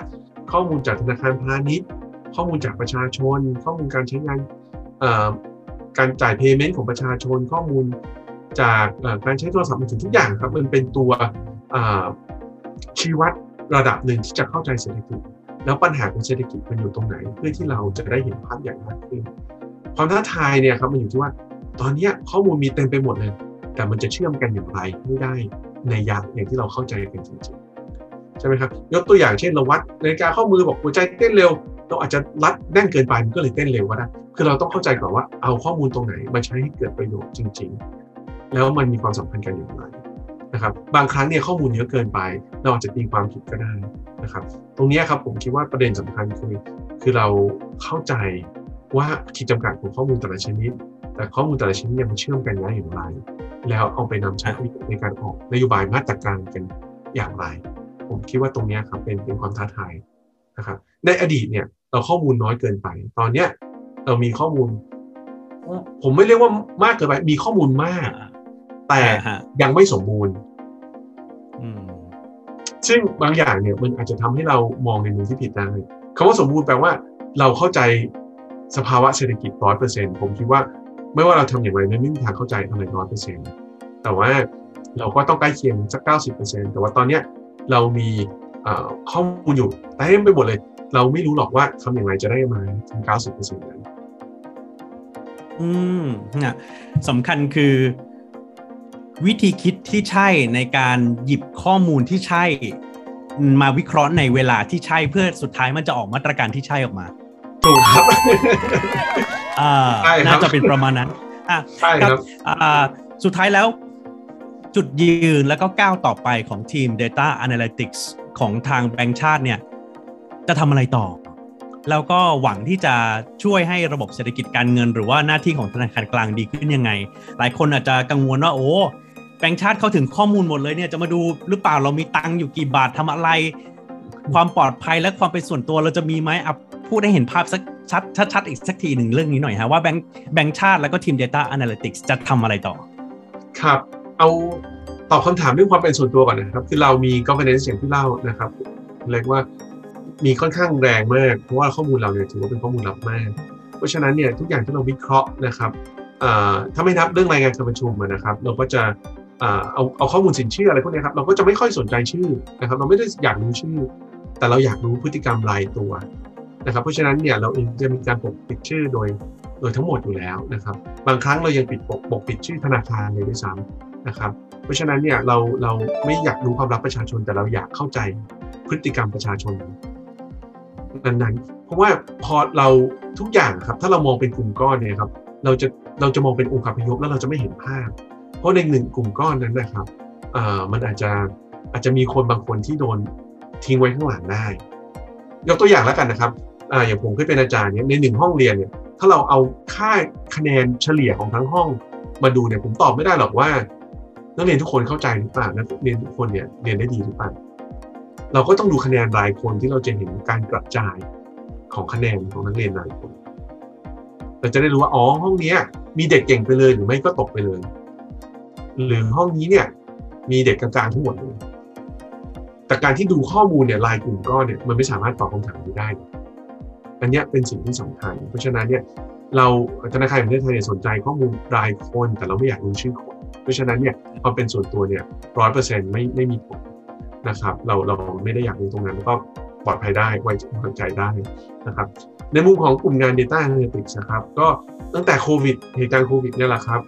ข้อมูลจากธนาคารพาณิชย์ ข้อมูลจากประชาชน ข้อมูลการใช้งานการจ่ายเพย์เมนต์ของประชาชน ข้อมูลจากการใช้โทรศัพท์มือถือทุกอย่างครับมันเป็นตัวชี้วัดระดับหนึ่งที่จะเข้าใจเศรษฐกิจ แล้วปัญหาของเศรษฐกิจมันอยู่ตรงไหน เพื่อที่เราจะได้เห็นภาพอย่างมากขึ้น ความท้าทายเนี่ยครับมันอยู่ที่ว่า ตอนนี้ข้อมูลมีเต็มไปหมดเลย แต่มันจะเชื่อมกันอย่างไรให้ได้ในยาอย่างที่เราเข้าใจกันจริงๆ ใช่ไหมครับยกตัวอย่างเช่นเราวัดนาฬิกาข้อมือบอกหัวใจเต้นเร็ว เราอาจจะรัดแน่นเกินไปมันก็เลยเต้นเร็วก็ได้คือเราต้องเข้าใจก่อนว่าเอาข้อมูลตรงไหนมาใช้ให้เกิดประโยชน์จริง ๆ แล้วมันมีความสัมพันธ์กันอย่างไรนะครับบางครั้งเนี่ยข้อมูลเยอะเกินไป เราอาจจะตีความผิดก็ได้นะครับ ตรงนี้ครับผมคิดว่าประเด็นสำคัญคือ คือเราเข้าใจว่าขีดจำกัดของข้อมูลแต่ละชนิด แต่ข้อมูลแต่ละชนิดยังมันเชื่อมกันได้อย่างไร แล้วเอาไปนำใช้ในการออกนโยบายมาตรการกันอย่างไร ผมคิดว่าตรงนี้ครับเป็นเป็นความท้าทายนะครับในอดีตเนี่ยเราข้อมูลน้อยเกินไป ตอนเนี้ยเรามีข้อมูล ผมไม่เรียกว่ามากเกินไป มีข้อมูลมาก แต่ยังไม่สมบูรณ์ซึ่งบางอย่างเนี่ยมันอาจจะทำให้เรามองในมุมที่ผิดได้คำว่าสมบูรณ์แปลว่า เราเข้าใจสภาวะเศรษฐกิจร้อยเปอร์เซ็นผมคิดว่าไม่ว่าเราทำอย่างไรไม่มีทางเข้าใจอะไรร้อยเปอร์เซ็นแต่ว่าเราก็ต้องใกล้เคียงสักเก้าสิบเปอร์เซ็นแต่ว่าตอนเนี้ย เรามีข้อมูลอยู่เต็มไปหมดเลย เราไม่รู้หรอกว่าทำอย่างไรจะได้มาถึงเก้าสิบเปอร์เซ็นต์นั้นอืมนะสำคัญคือวิธีคิดที่ใช่ในการหยิบข้อมูลที่ใช่ มาวิเคราะห์ในเวลาที่ใช่เพื่อสุดท้ายมันจะออกมาตรการที่ใช่ออกมาถูกครับอ่าน่าจะเป็นประมาณนั้นอ่าใช่ครับอ่าสุดท้ายแล้ว จุดยืนแล้วก็ก้าวต่อไปของทีม Data Analytics ของทางแบงก์ชาติเนี่ยจะทำอะไรต่อ แล้วก็หวังที่จะช่วยให้ระบบเศรษฐกิจการเงิน หรือว่าหน้าที่ของธนาคารกลางดีขึ้นยังไง หลายคนอาจจะกังวลว่าโอ้แบงก์ชาติเข้าถึงข้อมูลหมดเลยเนี่ยจะมาดูหรือเปล่าเรามีตังค์อยู่กี่บาททำอะไร ความปลอดภัยและความเป็นส่วนตัวเราจะมีไหมอัพพูดให้เห็นภาพสักชัดชัดอีกสักทีหนึ่งเรื่องนี้หน่อยฮะว่าแบงค์แบงค์ชาติแล้วก็ทีม Data Analytics จะทำอะไรต่อ ครับ เอาตอบคำถามด้วยความเป็นส่วนตัวก่อนนะครับ คือเรามี governance อย่างที่เล่านะครับเรียกว่ามีค่อนข้างแรงมาก เพราะว่าข้อมูลเราเนี่ยถือว่าเป็นข้อมูลลับมาก เพราะฉะนั้นเนี่ยทุกอย่างที่เราวิเคราะห์นะครับถ้าไม่นับเรื่องรายงานการประชุมนะครับ เราก็จะเอาเอาข้อมูลสินเชื่ออะไรพวกนี้ครับเราก็จะไม่ค่อยสนใจชื่อนะครับ เราไม่ได้อยากรู้ชื่อ แต่เราอยากรู้พฤติกรรมรายตัวนะครับ เพราะฉะนั้นเนี่ยเราเองจะมีการปกปิดชื่อโดยโดยทั้งหมดอยู่แล้วนะครับ บางครั้งเรายังปิดปกปกปิดชื่อธนาคารเลยด้วยซ้ำ นะครับ เพราะฉะนั้นเนี่ยเราเราไม่อยากรู้ความลับประชาชนแต่เราอยากเข้าใจพฤติกรรมประชาชนนั้นๆเพราะว่าพอเราทุกอย่างครับ ถ้าเรามองเป็นกลุ่มก้อนเนี่ยครับ เราจะเราจะมองเป็นองค์คาพยพแล้วเราจะไม่เห็นภาพ เพราะในหนึ่งกลุ่มก้อนนั้นนะครับมันอาจจะอาจจะมีคนบางคนที่โดนทิ้งไว้ข้างหลังได้ ยกตัวอย่างแล้วกันนะครับออย่างผมเคยเป็นอาจารย์เนี่ยในหนึ่งห้องเรียนเนี่ยถ้าเราเอาค่าคะแนนเฉลี่ยของทั้งห้องมาดูเนี่ยผมตอบไม่ได้หรอกว่า นักเรียนทุกคนเข้าใจหรือเปล่านักเรียนทุกคนเนี่ยเรียนได้ดีหรือเปล่าเราก็ต้องดูคะแนนรายคนที่เราจะเห็นการกระจายของคะแนนของนักเรียนรายคน เราจะได้รู้ว่าอ๋อห้องนี้มีเด็กเก่งไปเลยหรือไม่ก็ตกไปเลย หรือห้องนี้เนี่ย มีเด็กกลางๆทั้งหมดเลยแต่การที่ดูข้อมูลเนี่ยรายกลุ่มก้อนเนี่ยมันไม่สามารถตอบคำถามนี้ได้ อันนี้เป็นสิ่งที่สำคัญ เพราะฉะนั้นเนี่ยเราธนาคารแห่งประเทศไทยสนใจข้อมูลรายคน แต่เราไม่อยากรู้ชื่อคน เพราะฉะนั้นเนี่ยความเป็นส่วนตัวเนี่ยร้อยเปอร์เซ็นต์ไม่ไม่มีผลนะครับ เราเราไม่ได้อยากรู้ตรงนั้นแล้วก็ปลอดภัยได้ไว้วางใจได้นะครับ ในมุมของกลุ่มงาน Data Analytics นะครับ ก็ตั้งแต่โควิดเหตุการณ์โควิดเนี่ยแหละครับ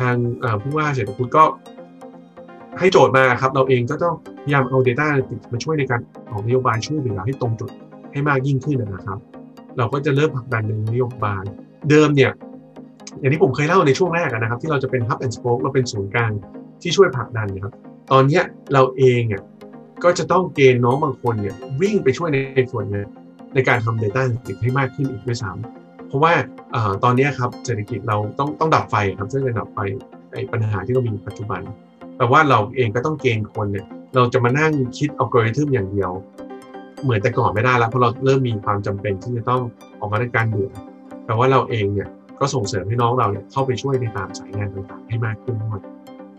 ทางผู้ว่าเศรษฐกิจก็ให้โจทย์มาครับ เราเองก็ต้องพยายามเอา Data Analytics มาช่วยในการออกนโยบายช่วยเหลือให้ตรงจุดให้มากยิ่งขึ้นนะครับ เราก็จะเริ่มผลักดันในนโยบาย เดิมเนี่ย อย่างที่ผมเคยเล่าในช่วงแรกนะครับ ที่เราจะเป็น Hub and Spoke เราเป็นศูนย์กลางที่ช่วยผลักดันนะครับ ตอนนี้เราเองอะก็จะต้องเกณฑ์น้องบางคนเนี่ยวิ่งไปช่วยในส่วนนี้ในการทำ Data a n a l y t i c ให้มากขึ้นอีกด้วยซ้ำเพราะว่าตอนนี้ครับเศรษฐกิจเราต้องต้องดับไฟครับซึ่งจะดับไฟไอ้ปัญหาที่เรามีปัจจุบันแต่ว่าเราเองก็ต้องเกณฑ์คนเนี่ยเราจะมานั่งคิดอัลกอริทึมอย่างเดียว เหมือนแต่ก่อนไม่ได้แล้วเพราะเราเริ่มมีความจำเป็นที่จะต้องออกมาในการเด่วนแต่ว่าเราเองเนี่ย ก็ก็ส่งเสริมให้น้องเราเนี่ยเข้าไปช่วยในตามสายงานต่างๆ ให้มากขึ้นด้วย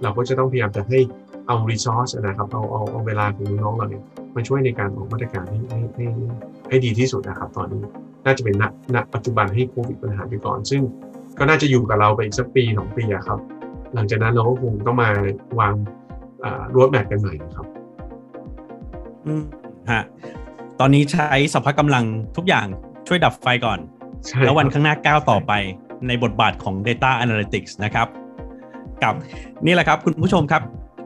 เราก็จะต้องพยายามจะให้เอา resource นะครับเอาเอาเอาเวลาของน้องเราเนี่ยมาช่วยในการออกมาตรการให้ให้ให้ให้ดีที่สุดนะครับ ตอนนี้น่าจะเป็นณณปัจจุบันให้โควิดปัญหาไปก่อน ซึ่งก็น่าจะอยู่กับเราไปอีกสักปีสองปีอะครับ หลังจากนั้นเราก็คงต้องมาวางรถแมพกันใหม่ครับ อืมฮะตอนนี้ใช้สภาพกำลังทุกอย่างช่วยดับไฟก่อน แล้ววันข้างหน้าก้าวต่อไป ในบทบาทของ Data Analytics นะครับกับนี่แหละครับคุณผู้ชมครับ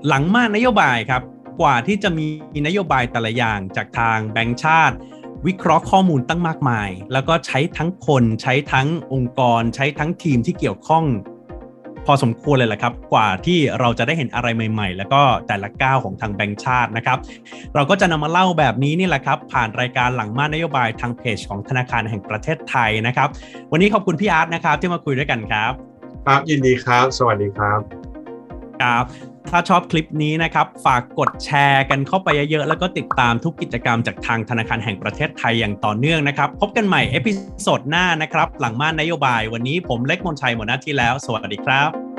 หลังมากนโยบายครับกว่าที่จะมีนโยบายแต่ละอย่างจากทางแบงก์ชาติ วิเคราะห์ข้อมูลตั้งมากมาย แล้วก็ใช้ทั้งคนใช้ทั้งองค์กร ใช้ทั้งทีมที่เกี่ยวข้อง พอสมควรเลยแหละครับ กว่าที่เราจะได้เห็นอะไรใหม่ๆ แล้วก็แต่ละก้าวของทางแบงก์ชาตินะครับ เราก็จะนำมาเล่าแบบนี้นี่แหละครับ ผ่านรายการหลังม่านนโยบายทางเพจของธนาคารแห่งประเทศไทยนะครับ วันนี้ขอบคุณพี่อาร์ตนะครับที่มาคุยด้วยกันครับ ครับยินดีครับ สวัสดีครับครับ ถ้าชอบคลิปนี้นะครับ ฝากกดแชร์กันเข้าไปเยอะๆ แล้วก็ติดตามทุกกิจกรรมจากทางธนาคารแห่งประเทศไทยอย่างต่อเนื่องนะครับ พบกันใหม่ episode หน้านะครับ หลังม่านนโยบายวันนี้ผมเล็กมนชัยหมดหน้าที่แล้ว สวัสดีครับ